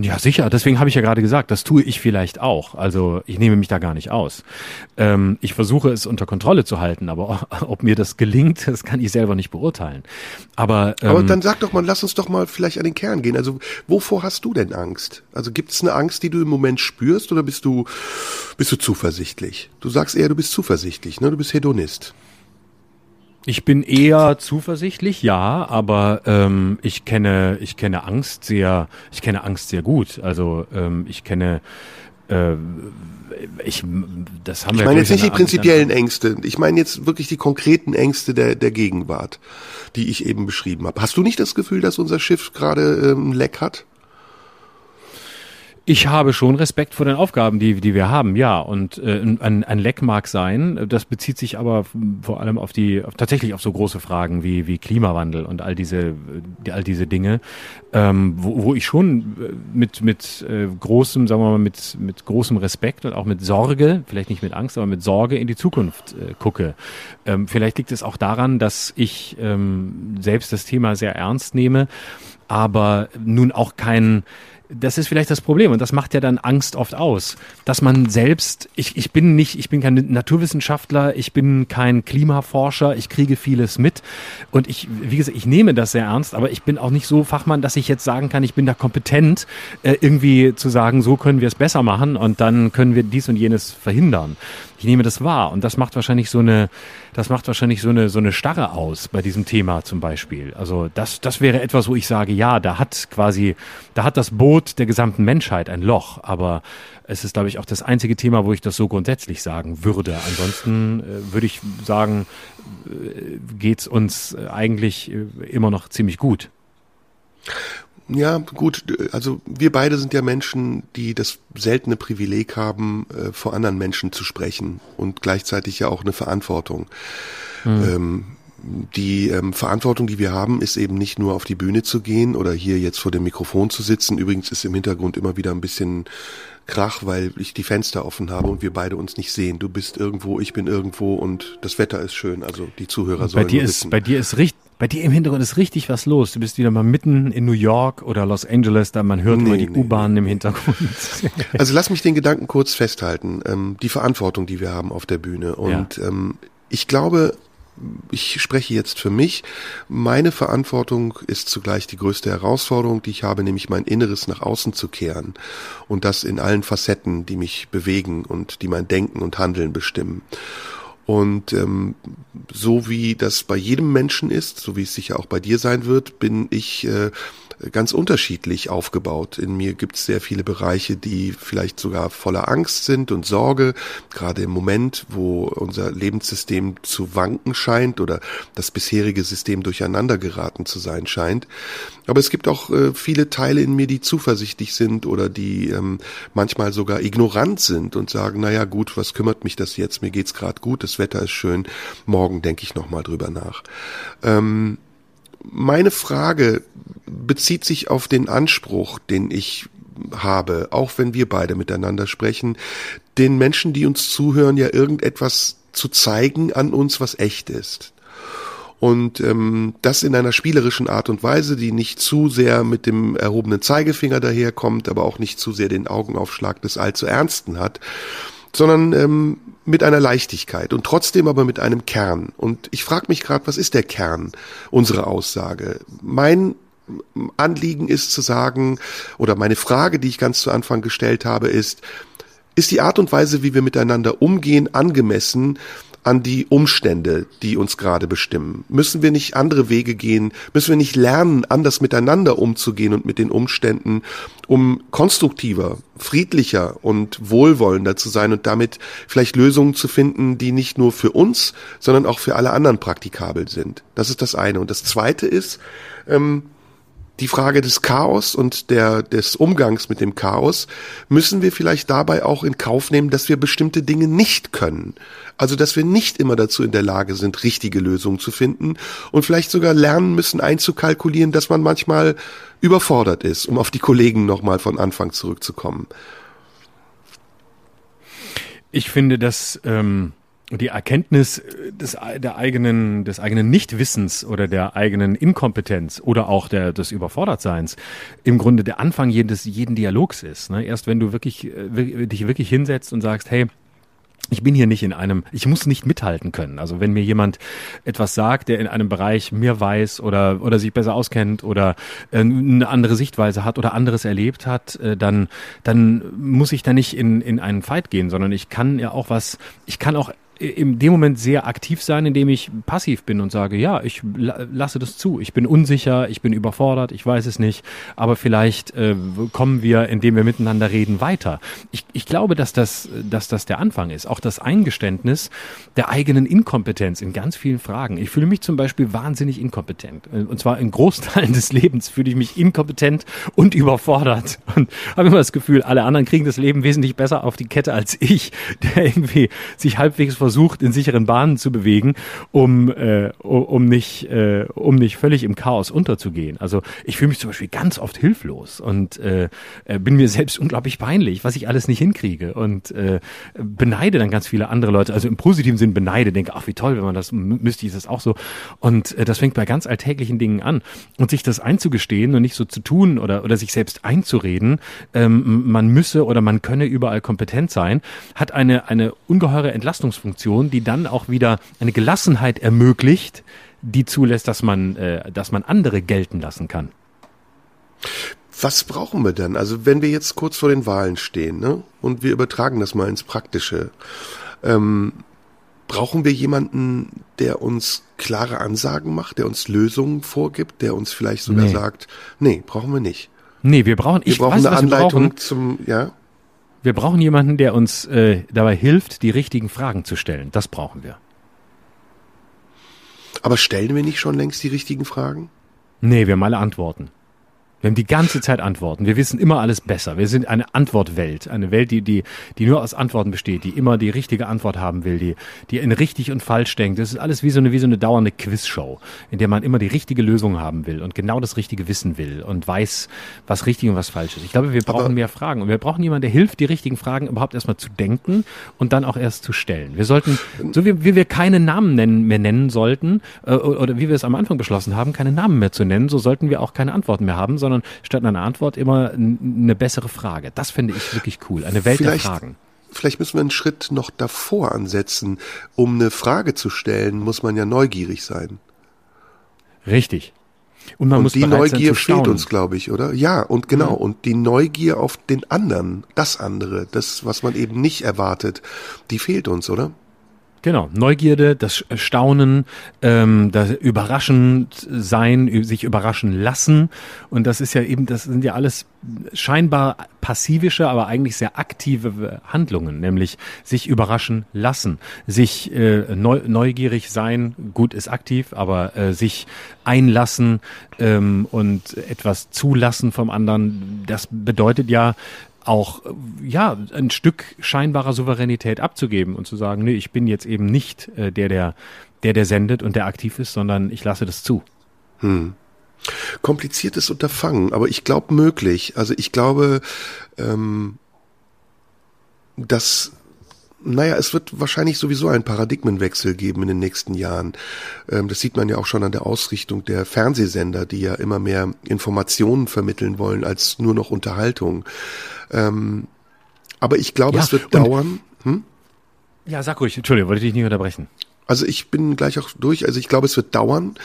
Ja, sicher. Deswegen habe ich ja gerade gesagt, das tue ich vielleicht auch. Also ich nehme mich da gar nicht aus. Ähm, ich versuche es unter Kontrolle zu halten, aber ob mir das gelingt, das kann ich selber nicht beurteilen. Aber, ähm, Aber dann sag doch mal, lass uns doch mal vielleicht an den Kern gehen. Also wovor hast du denn Angst? Also gibt es eine Angst, die du im Moment spürst oder bist du, bist du zuversichtlich? Du sagst eher, du bist zuversichtlich, ne? Du bist Hedonist. Ich bin eher zuversichtlich, ja, aber ähm, ich kenne ich kenne Angst sehr, ich kenne Angst sehr gut. Also ähm, ich kenne äh, ich das haben Ich wir meine glaub jetzt nicht die prinzipiellen Ängste. Ich meine jetzt wirklich die konkreten Ängste der, der Gegenwart, die ich eben beschrieben habe. Hast du nicht das Gefühl, dass unser Schiff gerade ähm, Leck hat? Ich habe schon Respekt vor den Aufgaben, die, die wir haben, ja. Und äh, ein, ein Leck mag sein. Das bezieht sich aber vor allem auf die, auf, tatsächlich auf so große Fragen wie, wie Klimawandel und all diese, die, all diese Dinge, ähm, wo, wo ich schon äh, mit, mit äh, großem, sagen wir mal, mit, mit großem Respekt und auch mit Sorge, vielleicht nicht mit Angst, aber mit Sorge in die Zukunft äh, gucke. Ähm, vielleicht liegt es auch daran, dass ich ähm, selbst das Thema sehr ernst nehme, aber nun auch kein das ist vielleicht das Problem und das macht ja dann Angst oft aus, dass man selbst, ich, ich bin nicht, ich bin kein Naturwissenschaftler, ich bin kein Klimaforscher, ich kriege vieles mit und ich, wie gesagt, ich nehme das sehr ernst, aber ich bin auch nicht so Fachmann, dass ich jetzt sagen kann, ich bin da kompetent, äh, irgendwie zu sagen, so können wir es besser machen und dann können wir dies und jenes verhindern. Ich nehme das wahr und das macht wahrscheinlich so eine, das macht wahrscheinlich so eine, so eine Starre aus bei diesem Thema zum Beispiel. Also das, das wäre etwas, wo ich sage, ja, da hat quasi, da hat das Boot der gesamten Menschheit ein Loch, aber es ist, glaube ich, auch das einzige Thema, wo ich das so grundsätzlich sagen würde. Ansonsten äh, würde ich sagen, äh, geht's uns äh, eigentlich äh, immer noch ziemlich gut. Ja, gut, also wir beide sind ja Menschen, die das seltene Privileg haben, äh, vor anderen Menschen zu sprechen und gleichzeitig ja auch eine Verantwortung. Ähm, die ähm, Verantwortung, die wir haben, ist eben nicht nur auf die Bühne zu gehen oder hier jetzt vor dem Mikrofon zu sitzen. Übrigens ist im Hintergrund immer wieder ein bisschen Krach, weil ich die Fenster offen habe und wir beide uns nicht sehen. Du bist irgendwo, ich bin irgendwo und das Wetter ist schön. Also die Zuhörer sollen bei dir ist wissen. bei dir ist richtig bei dir im Hintergrund ist richtig was los. Du bist wieder mal mitten in New York oder Los Angeles, da man hört Nee, immer die nee, U-Bahn im Hintergrund. Also lass mich den Gedanken kurz festhalten. Ähm, die Verantwortung, die wir haben auf der Bühne. Und ähm, ich glaube, ich spreche jetzt für mich. Meine Verantwortung ist zugleich die größte Herausforderung, die ich habe, nämlich mein Inneres nach außen zu kehren. Und das in allen Facetten, die mich bewegen und die mein Denken und Handeln bestimmen. Und ähm, so wie das bei jedem Menschen ist, so wie es sicher auch bei dir sein wird, bin ich äh, ganz unterschiedlich aufgebaut. In mir gibt es sehr viele Bereiche, die vielleicht sogar voller Angst sind und Sorge, gerade im Moment, wo unser Lebenssystem zu wanken scheint oder das bisherige System durcheinander geraten zu sein scheint. Aber es gibt auch äh, viele Teile in mir, die zuversichtlich sind oder die ähm, manchmal sogar ignorant sind und sagen, naja gut, was kümmert mich das jetzt? Mir geht's gerade gut, das Wetter ist schön, morgen denke ich nochmal drüber nach. Ähm, meine Frage bezieht sich auf den Anspruch, den ich habe, auch wenn wir beide miteinander sprechen, den Menschen, die uns zuhören, ja irgendetwas zu zeigen an uns, was echt ist. Und ähm, das in einer spielerischen Art und Weise, die nicht zu sehr mit dem erhobenen Zeigefinger daherkommt, aber auch nicht zu sehr den Augenaufschlag des allzu Ernsten hat, sondern ähm, mit einer Leichtigkeit und trotzdem aber mit einem Kern. Und ich frage mich gerade, was ist der Kern unserer Aussage? Mein Anliegen ist zu sagen, oder meine Frage, die ich ganz zu Anfang gestellt habe, ist, ist die Art und Weise, wie wir miteinander umgehen, angemessen an die Umstände, die uns gerade bestimmen? Müssen wir nicht andere Wege gehen? Müssen wir nicht lernen, anders miteinander umzugehen und mit den Umständen, um konstruktiver, friedlicher und wohlwollender zu sein und damit vielleicht Lösungen zu finden, die nicht nur für uns, sondern auch für alle anderen praktikabel sind? Das ist das eine. Und das zweite ist, ähm, die Frage des Chaos und der, des Umgangs mit dem Chaos, müssen wir vielleicht dabei auch in Kauf nehmen, dass wir bestimmte Dinge nicht können. Also, dass wir nicht immer dazu in der Lage sind, richtige Lösungen zu finden und vielleicht sogar lernen müssen einzukalkulieren, dass man manchmal überfordert ist, um auf die Kollegen nochmal von Anfang zurückzukommen. Ich finde, dass ähm, die Erkenntnis des, der eigenen, des eigenen Nichtwissens oder der eigenen Inkompetenz oder auch der, des Überfordertseins im Grunde der Anfang jedes, jeden Dialogs ist. Ne? Erst wenn du wirklich, äh, dich wirklich hinsetzt und sagst, hey, ich bin hier nicht in einem, ich muss nicht mithalten können. Also wenn mir jemand etwas sagt, der in einem Bereich mehr weiß oder, oder sich besser auskennt oder äh, eine andere Sichtweise hat oder anderes erlebt hat, äh, dann, dann muss ich da nicht in, in einen Fight gehen, sondern ich kann ja auch was, ich kann auch in dem Moment sehr aktiv sein, indem ich passiv bin und sage, ja, ich lasse das zu. Ich bin unsicher, ich bin überfordert, ich weiß es nicht, aber vielleicht äh, kommen wir, indem wir miteinander reden, weiter. Ich, ich glaube, dass das, dass das der Anfang ist. Auch das Eingeständnis der eigenen Inkompetenz in ganz vielen Fragen. Ich fühle mich zum Beispiel wahnsinnig inkompetent. Und zwar in Großteilen des Lebens fühle ich mich inkompetent und überfordert. Und habe immer das Gefühl, alle anderen kriegen das Leben wesentlich besser auf die Kette als ich, der irgendwie sich halbwegs versucht, versucht, in sicheren Bahnen zu bewegen, um, äh, um, nicht, äh, um nicht völlig im Chaos unterzugehen. Also ich fühle mich zum Beispiel ganz oft hilflos und äh, äh, bin mir selbst unglaublich peinlich, was ich alles nicht hinkriege und äh, beneide dann ganz viele andere Leute. Also im positiven Sinn beneide, denke, ach wie toll, wenn man das müsste ich das auch so. Und äh, das fängt bei ganz alltäglichen Dingen an. Und sich das einzugestehen und nicht so zu tun oder, oder sich selbst einzureden, ähm, man müsse oder man könne überall kompetent sein, hat eine, eine ungeheure Entlastungsfunktion Situation, die dann auch wieder eine Gelassenheit ermöglicht, die zulässt, dass man, äh, dass man andere gelten lassen kann. Was brauchen wir denn? Also wenn wir jetzt kurz vor den Wahlen stehen, ne, und wir übertragen das mal ins Praktische, ähm, brauchen wir jemanden, der uns klare Ansagen macht, der uns Lösungen vorgibt, der uns vielleicht sogar nee. sagt, nee, brauchen wir nicht. Nee, wir brauchen, wir ich brauchen weiß, eine Anleitung brauchen. zum, ja. Wir brauchen jemanden, der uns äh, dabei hilft, die richtigen Fragen zu stellen. Das brauchen wir. Aber stellen wir nicht schon längst die richtigen Fragen? Nee, wir haben alle Antworten. Wir haben die ganze Zeit Antworten. Wir wissen immer alles besser. Wir sind eine Antwortwelt. Eine Welt, die, die, die nur aus Antworten besteht, die immer die richtige Antwort haben will, die, die in richtig und falsch denkt. Das ist alles wie so eine, wie so eine dauernde Quizshow, in der man immer die richtige Lösung haben will und genau das Richtige wissen will und weiß, was richtig und was falsch ist. Ich glaube, wir brauchen Aber mehr Fragen und wir brauchen jemanden, der hilft, die richtigen Fragen überhaupt erstmal zu denken und dann auch erst zu stellen. Wir sollten, so wie, wie wir keine Namen nennen, mehr nennen sollten, äh, oder wie wir es am Anfang beschlossen haben, keine Namen mehr zu nennen, so sollten wir auch keine Antworten mehr haben, sondern sondern statt einer Antwort immer eine bessere Frage. Das finde ich wirklich cool. Eine Welt vielleicht, der Fragen. Vielleicht müssen wir einen Schritt noch davor ansetzen. Um eine Frage zu stellen, muss man ja neugierig sein. Richtig. Und, man und muss die Neugier fehlt uns, glaube ich, oder? Ja, und genau. Mhm. Und die Neugier auf den anderen, das andere, das, was man eben nicht erwartet, die fehlt uns, oder? Genau, Neugierde, das Staunen, ähm, das Überraschend sein, sich überraschen lassen. Und das ist ja eben, das sind ja alles scheinbar passivische, aber eigentlich sehr aktive Handlungen, nämlich sich überraschen lassen, sich äh, neu, neugierig sein, gut ist aktiv, aber äh, sich einlassen ähm, und etwas zulassen vom anderen, das bedeutet ja auch ja ein Stück scheinbarer Souveränität abzugeben und zu sagen, nee, ich bin jetzt eben nicht äh, der, der, der, der sendet und der aktiv ist, sondern ich lasse das zu. Hm. Kompliziertes Unterfangen, aber ich glaube möglich. Also ich glaube, ähm, dass naja, es wird wahrscheinlich sowieso einen Paradigmenwechsel geben in den nächsten Jahren. Ähm, das sieht man ja auch schon an der Ausrichtung der Fernsehsender, die ja immer mehr Informationen vermitteln wollen als nur noch Unterhaltung. Ähm, aber ich glaube, ja, es wird dauern. Hm? Ja, sag ruhig, Entschuldigung, wollte ich dich nicht unterbrechen. Also ich bin gleich auch durch. Also ich glaube, es wird dauern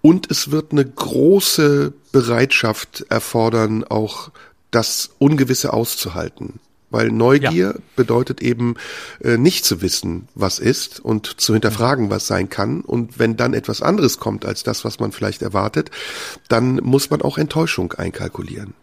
und es wird eine große Bereitschaft erfordern, auch das Ungewisse auszuhalten. Weil Neugier ja. bedeutet eben äh, nicht zu wissen, was ist und zu hinterfragen, was sein kann. Und wenn dann etwas anderes kommt als das, was man vielleicht erwartet, dann muss man auch Enttäuschung einkalkulieren.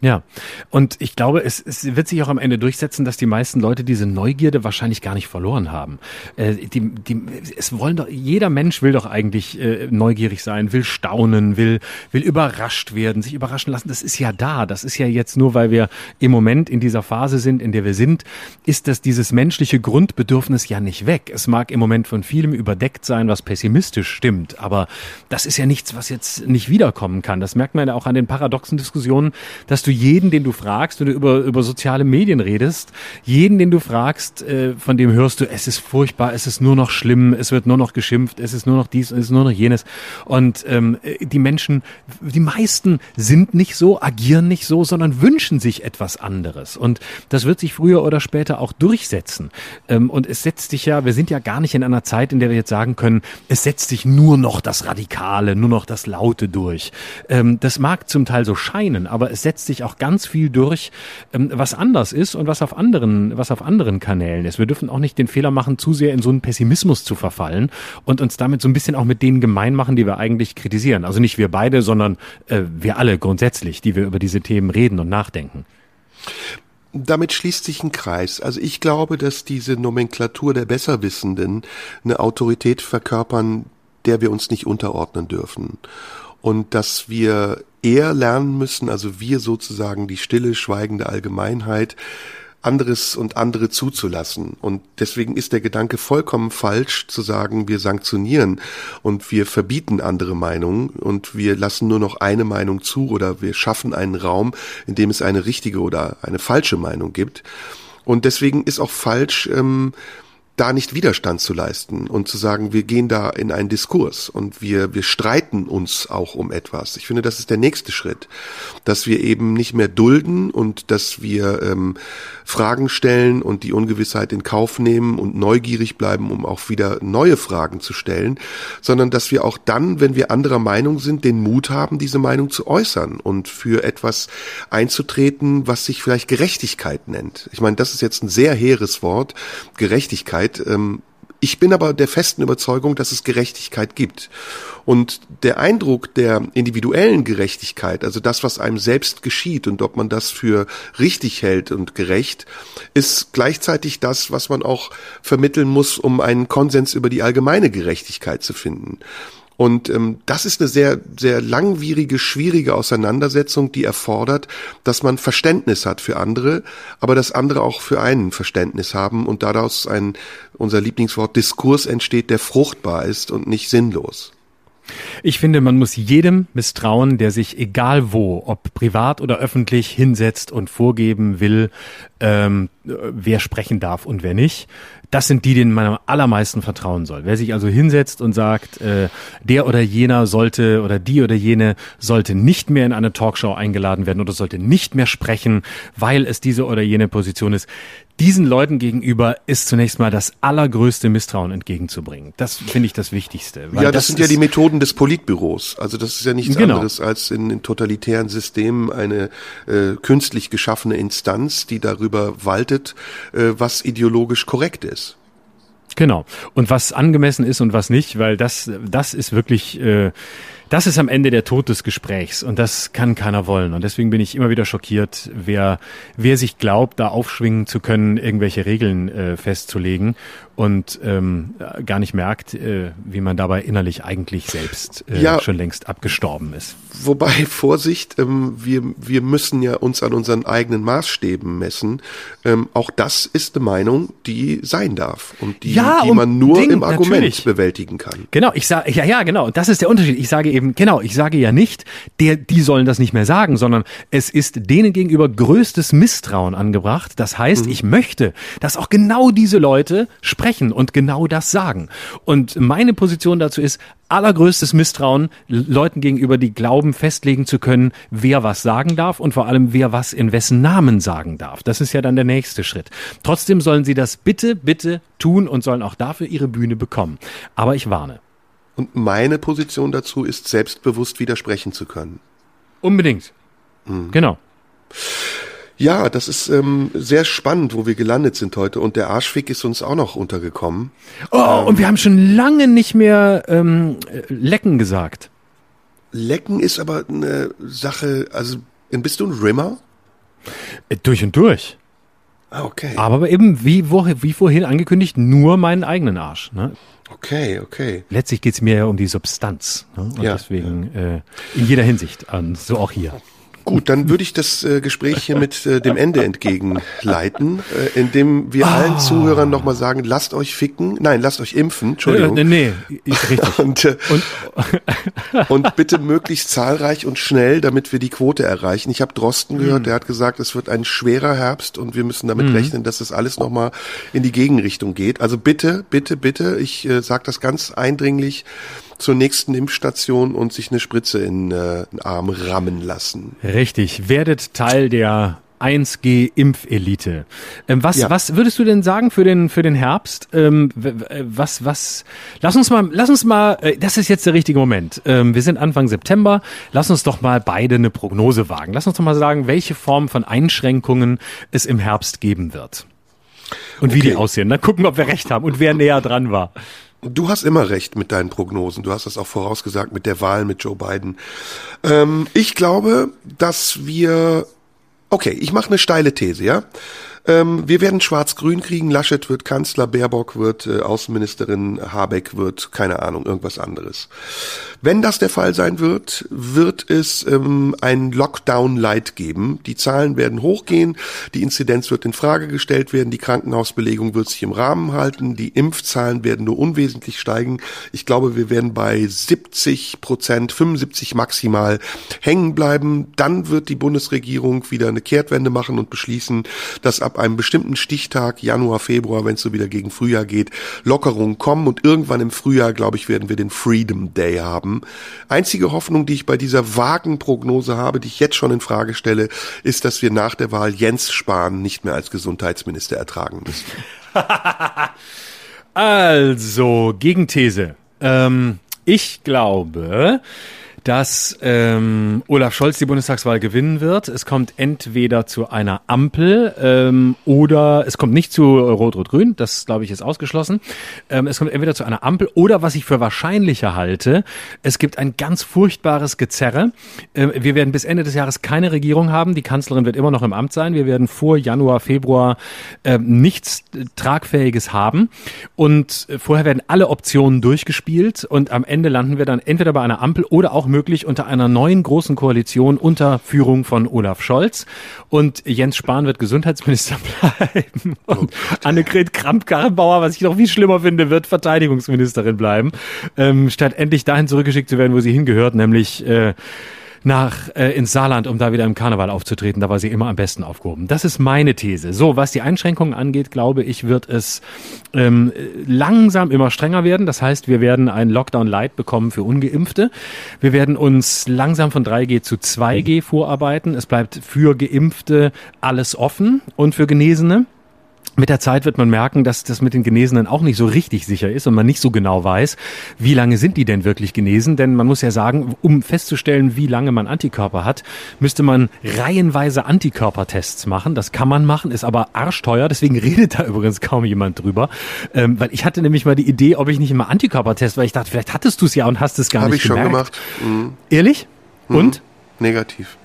Ja, und ich glaube, es, es wird sich auch am Ende durchsetzen, dass die meisten Leute diese Neugierde wahrscheinlich gar nicht verloren haben. Äh, die, die, es wollen doch, jeder Mensch will doch eigentlich äh, neugierig sein, will staunen, will, will überrascht werden, sich überraschen lassen. Das ist ja da. Das ist ja jetzt nur, weil wir im Moment in dieser Phase sind, in der wir sind, ist das dieses menschliche Grundbedürfnis ja nicht weg. Es mag im Moment von vielem überdeckt sein, was pessimistisch stimmt, aber das ist ja nichts, was jetzt nicht wiederkommen kann. Das merkt man ja auch an den paradoxen Diskussionen, dass du jeden, den du fragst, wenn du über, über soziale Medien redest, jeden, den du fragst, äh, von dem hörst du, es ist furchtbar, es ist nur noch schlimm, es wird nur noch geschimpft, es ist nur noch dies, es ist nur noch jenes. Und ähm, die Menschen, die meisten sind nicht so, agieren nicht so, sondern wünschen sich etwas anderes. Und das wird sich früher oder später auch durchsetzen. Ähm, und es setzt sich ja, wir sind ja gar nicht in einer Zeit, in der wir jetzt sagen können, es setzt sich nur noch das Radikale, nur noch das Laute durch. Ähm, das mag zum Teil so scheinen, aber es setzt sich sich auch ganz viel durch, ähm, was anders ist und was auf anderen, was auf anderen Kanälen ist. Wir dürfen auch nicht den Fehler machen, zu sehr in so einen Pessimismus zu verfallen und uns damit so ein bisschen auch mit denen gemein machen, die wir eigentlich kritisieren. Also nicht wir beide, sondern äh, wir alle grundsätzlich, die wir über diese Themen reden und nachdenken. Damit schließt sich ein Kreis. Also ich glaube, dass diese Nomenklatur der Besserwissenden eine Autorität verkörpern, der wir uns nicht unterordnen dürfen. Und dass wir eher lernen müssen, also wir sozusagen die stille, schweigende Allgemeinheit, anderes und andere zuzulassen. Und deswegen ist der Gedanke vollkommen falsch zu sagen, wir sanktionieren und wir verbieten andere Meinungen und wir lassen nur noch eine Meinung zu oder wir schaffen einen Raum, in dem es eine richtige oder eine falsche Meinung gibt. Und deswegen ist auch falsch, ähm, da nicht Widerstand zu leisten und zu sagen, wir gehen da in einen Diskurs und wir, wir streiten uns auch um etwas. Ich finde, das ist der nächste Schritt, dass wir eben nicht mehr dulden und dass wir ähm, Fragen stellen und die Ungewissheit in Kauf nehmen und neugierig bleiben, um auch wieder neue Fragen zu stellen, sondern dass wir auch dann, wenn wir anderer Meinung sind, den Mut haben, diese Meinung zu äußern und für etwas einzutreten, was sich vielleicht Gerechtigkeit nennt. Ich meine, das ist jetzt ein sehr hehres Wort, Gerechtigkeit Gerechtigkeit. Ähm, ich bin aber der festen Überzeugung, dass es Gerechtigkeit gibt. Und der Eindruck der individuellen Gerechtigkeit, also das, was einem selbst geschieht und ob man das für richtig hält und gerecht, ist gleichzeitig das, was man auch vermitteln muss, um einen Konsens über die allgemeine Gerechtigkeit zu finden. Und ähm, das ist eine sehr, sehr langwierige, schwierige Auseinandersetzung, die erfordert, dass man Verständnis hat für andere, aber dass andere auch für einen Verständnis haben und daraus ein, unser Lieblingswort, Diskurs entsteht, der fruchtbar ist und nicht sinnlos. Ich finde, man muss jedem misstrauen, der sich egal wo, ob privat oder öffentlich, hinsetzt und vorgeben will, ähm, wer sprechen darf und wer nicht. Das sind die, denen man am allermeisten vertrauen soll. Wer sich also hinsetzt und sagt, äh, der oder jener sollte oder die oder jene sollte nicht mehr in eine Talkshow eingeladen werden oder sollte nicht mehr sprechen, weil es diese oder jene Position ist, diesen Leuten gegenüber ist zunächst mal das allergrößte Misstrauen entgegenzubringen. Das finde ich das Wichtigste. ja, das, das sind ja die Methoden des Politbüros. Also das ist ja nichts Genau. anderes als in, in totalitären Systemen eine äh, künstlich geschaffene Instanz, die darüber waltet, äh, was ideologisch korrekt ist. Genau. Und was angemessen ist und was nicht, weil das, das ist wirklich, äh, das ist am Ende der Tod des Gesprächs und das kann keiner wollen. Und deswegen bin ich immer wieder schockiert, wer, wer sich glaubt, da aufschwingen zu können, irgendwelche Regeln äh, festzulegen und ähm, gar nicht merkt, äh, wie man dabei innerlich eigentlich selbst äh, Ja. schon längst abgestorben ist. Wobei, Vorsicht, ähm, wir, wir müssen ja uns an unseren eigenen Maßstäben messen. Ähm, auch das ist eine Meinung, die sein darf und die, Ja, die man nur Ding, im Argument natürlich. bewältigen kann. Genau, ich sage, ja, ja, genau. Und das ist der Unterschied. Ich sage eben, genau, ich sage ja nicht, der, die sollen das nicht mehr sagen, sondern es ist denen gegenüber größtes Misstrauen angebracht. Das heißt, Mhm. ich möchte, dass auch genau diese Leute sprechen und genau das sagen. Und meine Position dazu ist, allergrößtes Misstrauen Leuten gegenüber, die glauben, festlegen zu können, wer was sagen darf und vor allem, wer was in wessen Namen sagen darf. Das ist ja dann der nächste Schritt. Trotzdem sollen sie das bitte, bitte tun und sollen auch dafür ihre Bühne bekommen. Aber ich warne. Und meine Position dazu ist, selbstbewusst widersprechen zu können. Unbedingt. Mhm. Genau. Ja, das ist ähm, sehr spannend, wo wir gelandet sind heute. Und der Arschfick ist uns auch noch untergekommen. Oh, und wir haben schon lange nicht mehr ähm, äh, lecken gesagt. Lecken ist aber eine Sache, also bist du ein Rimmer? Äh, durch und durch. Ah, okay. Aber eben, wie, wo, wie vorhin angekündigt, nur meinen eigenen Arsch. Ne? Okay, okay. Letztlich geht's mir ja um die Substanz. Ne? Und Ja, deswegen Äh, in jeder Hinsicht an, so auch hier. Gut, dann würde ich das äh, Gespräch hier mit äh, dem Ende entgegenleiten, äh, indem wir Ah. allen Zuhörern nochmal sagen, lasst euch ficken, nein, lasst euch impfen, Entschuldigung. Äh, nee, ist richtig. Und, äh, Und und bitte möglichst zahlreich und schnell, damit wir die Quote erreichen. Ich habe Drosten gehört, der hat gesagt, es wird ein schwerer Herbst und wir müssen damit rechnen, dass es alles nochmal in die Gegenrichtung geht. Also bitte, bitte, bitte, ich äh, sage das ganz eindringlich, zur nächsten Impfstation und sich eine Spritze in äh, den Arm rammen lassen. richtig, werdet Teil der 1G-Impfelite. Ähm, was, Ja. was würdest du denn sagen für den, für den Herbst? Ähm, was, was, lass uns mal, lass uns mal, äh, das ist jetzt der richtige Moment. Ähm, wir sind Anfang September. Lass uns doch mal beide eine Prognose wagen. Lass uns doch mal sagen, welche Form von Einschränkungen es im Herbst geben wird. Und wie Okay. die aussehen. Dann gucken, ob wir recht haben und wer näher dran war. Du hast immer recht mit deinen Prognosen. Du hast das auch vorausgesagt mit der Wahl mit Joe Biden. Ähm, ich glaube, dass wir. Okay, ich mache eine steile These, ja. Ähm, wir werden Schwarz-Grün kriegen. Laschet wird Kanzler, Baerbock wird äh, Außenministerin, Habeck wird keine Ahnung irgendwas anderes. Wenn das der Fall sein wird, wird es ähm, ein Lockdown-Light geben. Die Zahlen werden hochgehen, die Inzidenz wird in Frage gestellt werden, die Krankenhausbelegung wird sich im Rahmen halten, die Impfzahlen werden nur unwesentlich steigen. Ich glaube, wir werden bei 70 Prozent, 75 maximal hängen bleiben. Dann wird die Bundesregierung wieder eine Kehrtwende machen und beschließen, dass ab einem bestimmten Stichtag, Januar, Februar, wenn es so wieder gegen Frühjahr geht, Lockerungen kommen und irgendwann im Frühjahr, glaube ich, werden wir den Freedom Day haben. Einzige Hoffnung, die ich bei dieser vagen Prognose habe, die ich jetzt schon in Frage stelle, ist, dass wir nach der Wahl Jens Spahn nicht mehr als Gesundheitsminister ertragen müssen. Also, Gegenthese. Ähm, ich glaube, dass ähm, Olaf Scholz die Bundestagswahl gewinnen wird. Es kommt entweder zu einer Ampel ähm, oder es kommt nicht zu Rot-Rot-Grün, das glaube ich ist ausgeschlossen. Ähm, es kommt entweder zu einer Ampel oder was ich für wahrscheinlicher halte, es gibt ein ganz furchtbares Gezerre. Ähm, wir werden bis Ende des Jahres keine Regierung haben. Die Kanzlerin wird immer noch im Amt sein. Wir werden vor Januar, Februar ähm, nichts Tragfähiges haben. Und äh, vorher werden alle Optionen durchgespielt und am Ende landen wir dann entweder bei einer Ampel oder auch möglich unter einer neuen großen Koalition unter Führung von Olaf Scholz. Und Jens Spahn wird Gesundheitsminister bleiben. Und oh Annegret Kramp-Karrenbauer, was ich noch viel schlimmer finde, wird Verteidigungsministerin bleiben. Ähm, statt endlich dahin zurückgeschickt zu werden, wo sie hingehört, nämlich äh, nach äh, ins Saarland, um da wieder im Karneval aufzutreten. Da war sie immer am besten aufgehoben. Das ist meine These. So, was die Einschränkungen angeht, glaube ich, wird es ähm, langsam immer strenger werden. Das heißt, wir werden einen Lockdown Light bekommen für Ungeimpfte. Wir werden uns langsam von 3G zu 2G vorarbeiten. Es bleibt für Geimpfte alles offen und für Genesene mit der Zeit wird man merken, dass das mit den Genesenen auch nicht so richtig sicher ist und man nicht so genau weiß, wie lange sind die denn wirklich genesen. Denn man muss ja sagen, um festzustellen, wie lange man Antikörper hat, müsste man reihenweise Antikörpertests machen. Das kann man machen, ist aber arschteuer. Deswegen redet da übrigens kaum jemand drüber. Ähm, weil ich hatte nämlich mal die Idee, ob ich nicht immer Antikörpertest, weil ich dachte, vielleicht hattest du es ja und hast es gar Hab nicht gemerkt. Habe ich schon gemacht. Mhm. Ehrlich? Und? Mhm. Negativ.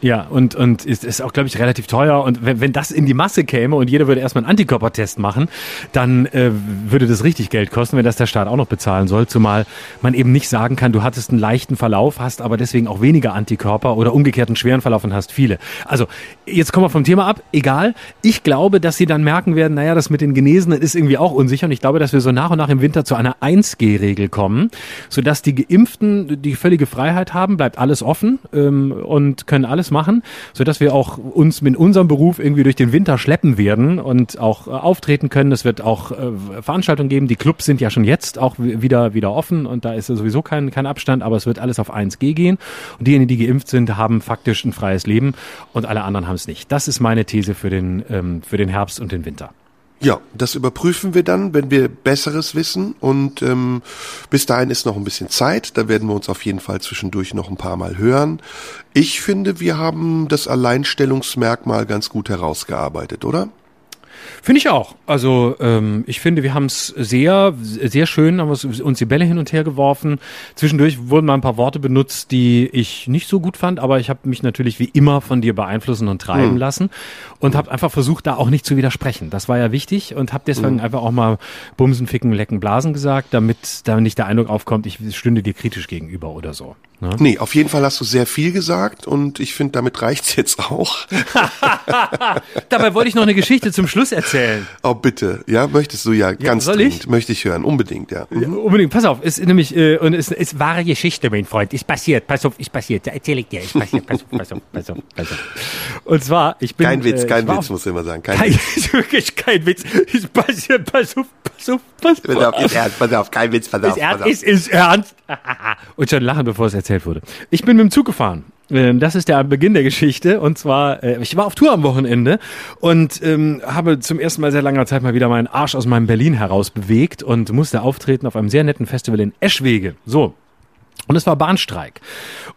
Ja, und, und ist, ist auch, glaube ich, relativ teuer. Und wenn, wenn das in die Masse käme und jeder würde erstmal einen Antikörpertest machen, dann äh, würde das richtig Geld kosten, wenn das der Staat auch noch bezahlen soll. Zumal man eben nicht sagen kann, du hattest einen leichten Verlauf, hast aber deswegen auch weniger Antikörper oder umgekehrt einen schweren Verlauf und hast viele. Also, jetzt kommen wir vom Thema ab. Egal. Ich glaube, dass sie dann merken werden, naja, das mit den Genesenen ist irgendwie auch unsicher. Und ich glaube, dass wir so nach und nach im Winter zu einer 1G-Regel kommen, sodass die Geimpften die völlige Freiheit haben, bleibt alles offen ähm, und können alles alles machen, so dass wir auch uns mit unserem Beruf irgendwie durch den Winter schleppen werden und auch äh, auftreten können. Es wird auch äh, Veranstaltungen geben. Die Clubs sind ja schon jetzt auch wieder wieder offen und da ist sowieso kein kein Abstand, aber es wird alles auf 1G gehen und diejenigen, die geimpft sind, haben faktisch ein freies Leben und alle anderen haben es nicht. Das ist meine These für den ähm, für den Herbst und den Winter. Ja, das überprüfen wir dann, wenn wir Besseres wissen. Und ähm, bis dahin ist noch ein bisschen Zeit. Da werden wir uns auf jeden Fall zwischendurch noch ein paar Mal hören. Ich finde, wir haben das Alleinstellungsmerkmal ganz gut herausgearbeitet, oder? Finde ich auch. Also ähm, ich finde, wir haben es sehr, sehr schön, haben uns die Bälle hin und her geworfen. Zwischendurch wurden mal ein paar Worte benutzt, die ich nicht so gut fand, aber ich habe mich natürlich wie immer von dir beeinflussen und treiben hm. lassen und habe einfach versucht, da auch nicht zu widersprechen. Das war ja wichtig und habe deswegen hm. einfach auch mal Bumsen, Ficken, Lecken, Blasen gesagt, damit da nicht der Eindruck aufkommt, ich stünde dir kritisch gegenüber oder so. Ne? Nee, auf jeden Fall hast du sehr viel gesagt und ich finde, damit reicht's jetzt auch. Dabei wollte ich noch eine Geschichte zum Schluss erzählen. Oh, bitte. Ja, möchtest du ja, ja ganz soll dringend. Ich? Möchte ich hören. Unbedingt, ja. Mhm. ja. Unbedingt. Pass auf, ist nämlich, äh, und es ist wahre Geschichte, mein Freund. Ist passiert. Pass auf, ist passiert. Da erzähle ich dir. Ist passiert. Pass auf, pass auf, pass auf, pass auf. Und zwar, ich bin. Kein Witz, äh, kein Witz, muss ich immer sagen. Kein, kein Witz. wirklich kein Witz. Ist passiert. Pass auf, pass auf, pass auf. Pass auf, ist ernst, pass auf, kein Witz, pass auf. Ist ernst, ist, ist ernst. und schon lachen, bevor es erzählt wurde. Ich bin mit dem Zug gefahren. Ähm, das ist der Beginn der Geschichte. Und zwar, äh, ich war auf Tour am Wochenende und ähm, habe zum ersten Mal seit langer Zeit mal wieder meinen Arsch aus meinem Berlin heraus bewegt und musste auftreten auf einem sehr netten Festival in Eschwege. So, und es war Bahnstreik.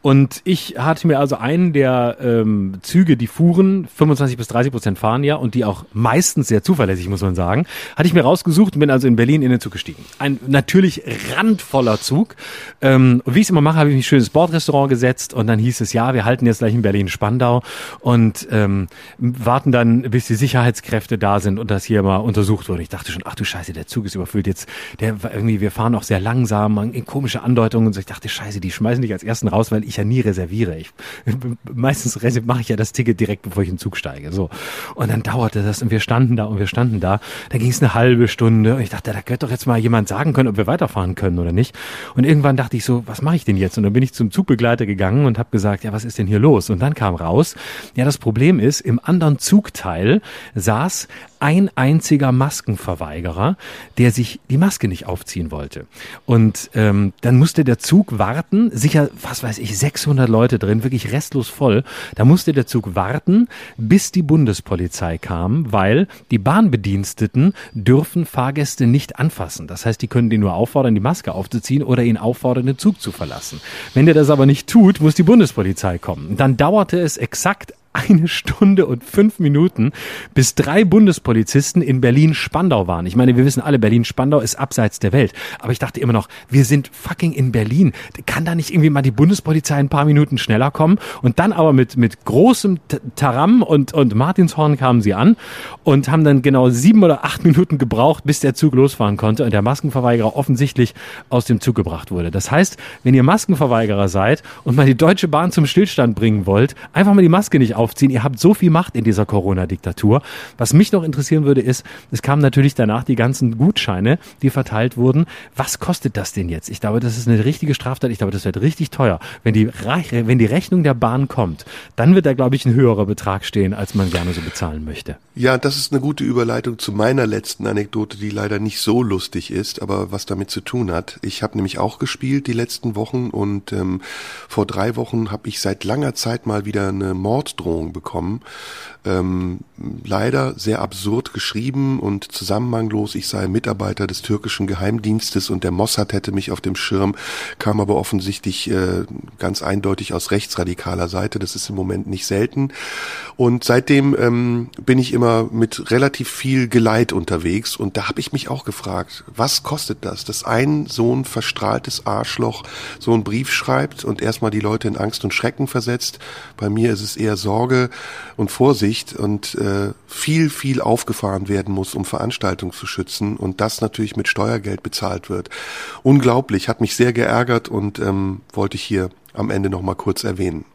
Und ich hatte mir also einen der ähm, Züge, die fuhren, 25 bis 30 Prozent fahren ja und die auch meistens sehr zuverlässig, muss man sagen, hatte ich mir rausgesucht und bin also in Berlin in den Zug gestiegen. Ein natürlich randvoller Zug. Ähm, und wie ich es immer mache, habe ich mich schönes Bordrestaurant gesetzt und dann hieß es, ja, wir halten jetzt gleich in Berlin-Spandau und ähm, warten dann, bis die Sicherheitskräfte da sind und das hier mal untersucht wurde. Ich dachte schon, ach du Scheiße, der Zug ist überfüllt jetzt. Der irgendwie, wir fahren auch sehr langsam, komische Andeutungen und so. Ich dachte, Scheiße, die schmeißen dich als ersten raus, weil ich ja nie reserviere. Ich, meistens mache ich ja das Ticket direkt, bevor ich in den Zug steige. So. Und dann dauerte das und wir standen da und wir standen da. Da ging es eine halbe Stunde und ich dachte, da könnte doch jetzt mal jemand sagen können, ob wir weiterfahren können oder nicht. Und irgendwann dachte ich so, was mache ich denn jetzt? Und dann bin ich zum Zugbegleiter gegangen und habe gesagt, ja, was ist denn hier los? Und dann kam raus, ja, das Problem ist, im anderen Zugteil saß ein einziger Maskenverweigerer, der sich die Maske nicht aufziehen wollte. Und ähm, dann musste der Zug warten, sicher, was weiß ich, 600 Leute drin, wirklich restlos voll. Da musste der Zug warten, bis die Bundespolizei kam, weil die Bahnbediensteten dürfen Fahrgäste nicht anfassen. Das heißt, die können die nur auffordern, die Maske aufzuziehen oder ihn auffordern, den Zug zu verlassen. Wenn der das aber nicht tut, muss die Bundespolizei kommen. Dann dauerte es exakt eine Stunde und fünf Minuten, bis drei Bundespolizisten in Berlin-Spandau waren. Ich meine, wir wissen alle, Berlin-Spandau ist abseits der Welt. Aber ich dachte immer noch, wir sind fucking in Berlin. Kann da nicht irgendwie mal die Bundespolizei ein paar Minuten schneller kommen? Und dann aber mit, mit großem Taram und, und Martinshorn kamen sie an und haben dann genau sieben oder acht Minuten gebraucht, bis der Zug losfahren konnte und der Maskenverweigerer offensichtlich aus dem Zug gebracht wurde. Das heißt, wenn ihr Maskenverweigerer seid und mal die Deutsche Bahn zum Stillstand bringen wollt, einfach mal die Maske nicht aufziehen. Ihr habt so viel Macht in dieser Corona-Diktatur. Was mich noch interessieren würde, ist, es kamen natürlich danach die ganzen Gutscheine, die verteilt wurden. Was kostet das denn jetzt? Ich glaube, das ist eine richtige Straftat. Ich glaube, das wird richtig teuer. Wenn die, wenn die Rechnung der Bahn kommt, dann wird da, glaube ich, ein höherer Betrag stehen, als man gerne so bezahlen möchte. Ja, das ist eine gute Überleitung zu meiner letzten Anekdote, die leider nicht so lustig ist, aber was damit zu tun hat. Ich habe nämlich auch gespielt die letzten Wochen und ähm, vor drei Wochen habe ich seit langer Zeit mal wieder eine Morddrohung Morddrohung bekommen. Ähm, leider sehr absurd geschrieben und zusammenhanglos. Ich sei Mitarbeiter des türkischen Geheimdienstes und der Mossad hätte mich auf dem Schirm, kam aber offensichtlich äh, ganz eindeutig aus rechtsradikaler Seite. Das ist im Moment nicht selten. Und seitdem ähm, bin ich immer mit relativ viel Geleit unterwegs und da habe ich mich auch gefragt, was kostet das, dass ein so ein verstrahltes Arschloch so einen Brief schreibt und erstmal die Leute in Angst und Schrecken versetzt. Bei mir ist es eher Sorge und Vorsicht und äh, viel, viel aufgefahren werden muss, um Veranstaltungen zu schützen und das natürlich mit Steuergeld bezahlt wird. Unglaublich, hat mich sehr geärgert und ähm, wollte ich hier am Ende nochmal kurz erwähnen.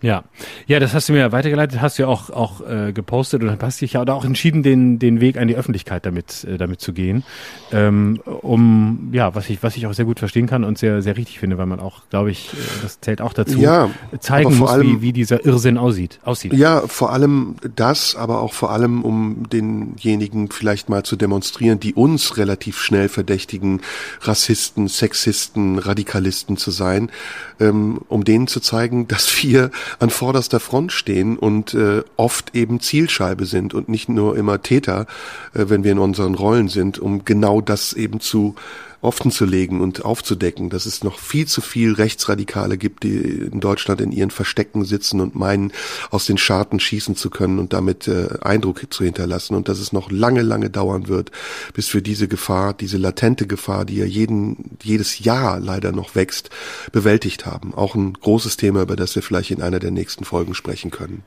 Ja, ja, das hast du mir weitergeleitet, hast du ja auch auch äh, gepostet und hast dich ja auch entschieden, den den Weg an die Öffentlichkeit damit äh, damit zu gehen, ähm, um ja, was ich was ich auch sehr gut verstehen kann und sehr sehr richtig finde, weil man auch, glaube ich, äh, das zählt auch dazu, ja, zeigen muss, allem, wie wie dieser Irrsinn aussieht aussieht. Ja, vor allem das, aber auch vor allem um denjenigen vielleicht mal zu demonstrieren, die uns relativ schnell verdächtigen, Rassisten, Sexisten, Radikalisten zu sein, ähm, um denen zu zeigen, dass wir an vorderster Front stehen und äh, oft eben Zielscheibe sind und nicht nur immer Täter, äh, wenn wir in unseren Rollen sind, um genau das eben zu offen zu legen und aufzudecken, dass es noch viel zu viel Rechtsradikale gibt, die in Deutschland in ihren Verstecken sitzen und meinen, aus den Scharten schießen zu können und damit äh, Eindruck zu hinterlassen und dass es noch lange, lange dauern wird, bis wir diese Gefahr, diese latente Gefahr, die ja jeden, jedes Jahr leider noch wächst, bewältigt haben. Auch ein großes Thema, über das wir vielleicht in einer der nächsten Folgen sprechen können.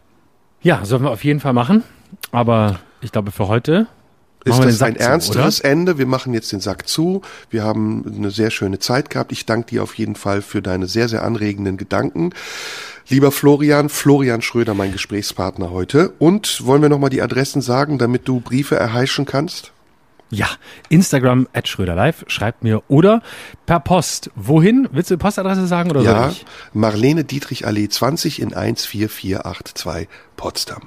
Ja, sollen wir auf jeden Fall machen. Aber ich glaube, für heute ist das ein ernsteres zu, Ende. Wir machen jetzt den Sack zu. Wir haben eine sehr schöne Zeit gehabt. Ich danke dir auf jeden Fall für deine sehr, sehr anregenden Gedanken. Lieber Florian, Florian Schröder, mein Gesprächspartner heute. Und wollen wir nochmal die Adressen sagen, damit du Briefe erheischen kannst? Ja, Instagram at Schröder Live, schreibt mir oder per Post. Wohin? Willst du die Postadresse sagen oder ja, soll ich? Marlene Dietrich Allee 20 in 14482 Potsdam.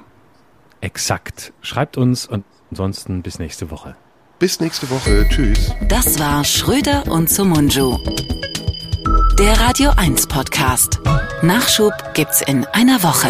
Exakt. Schreibt uns und Ansonsten bis nächste Woche. Bis nächste Woche. Tschüss. Das war Schröder und Sumunju. Der Radio 1 Podcast. Nachschub gibt's in einer Woche.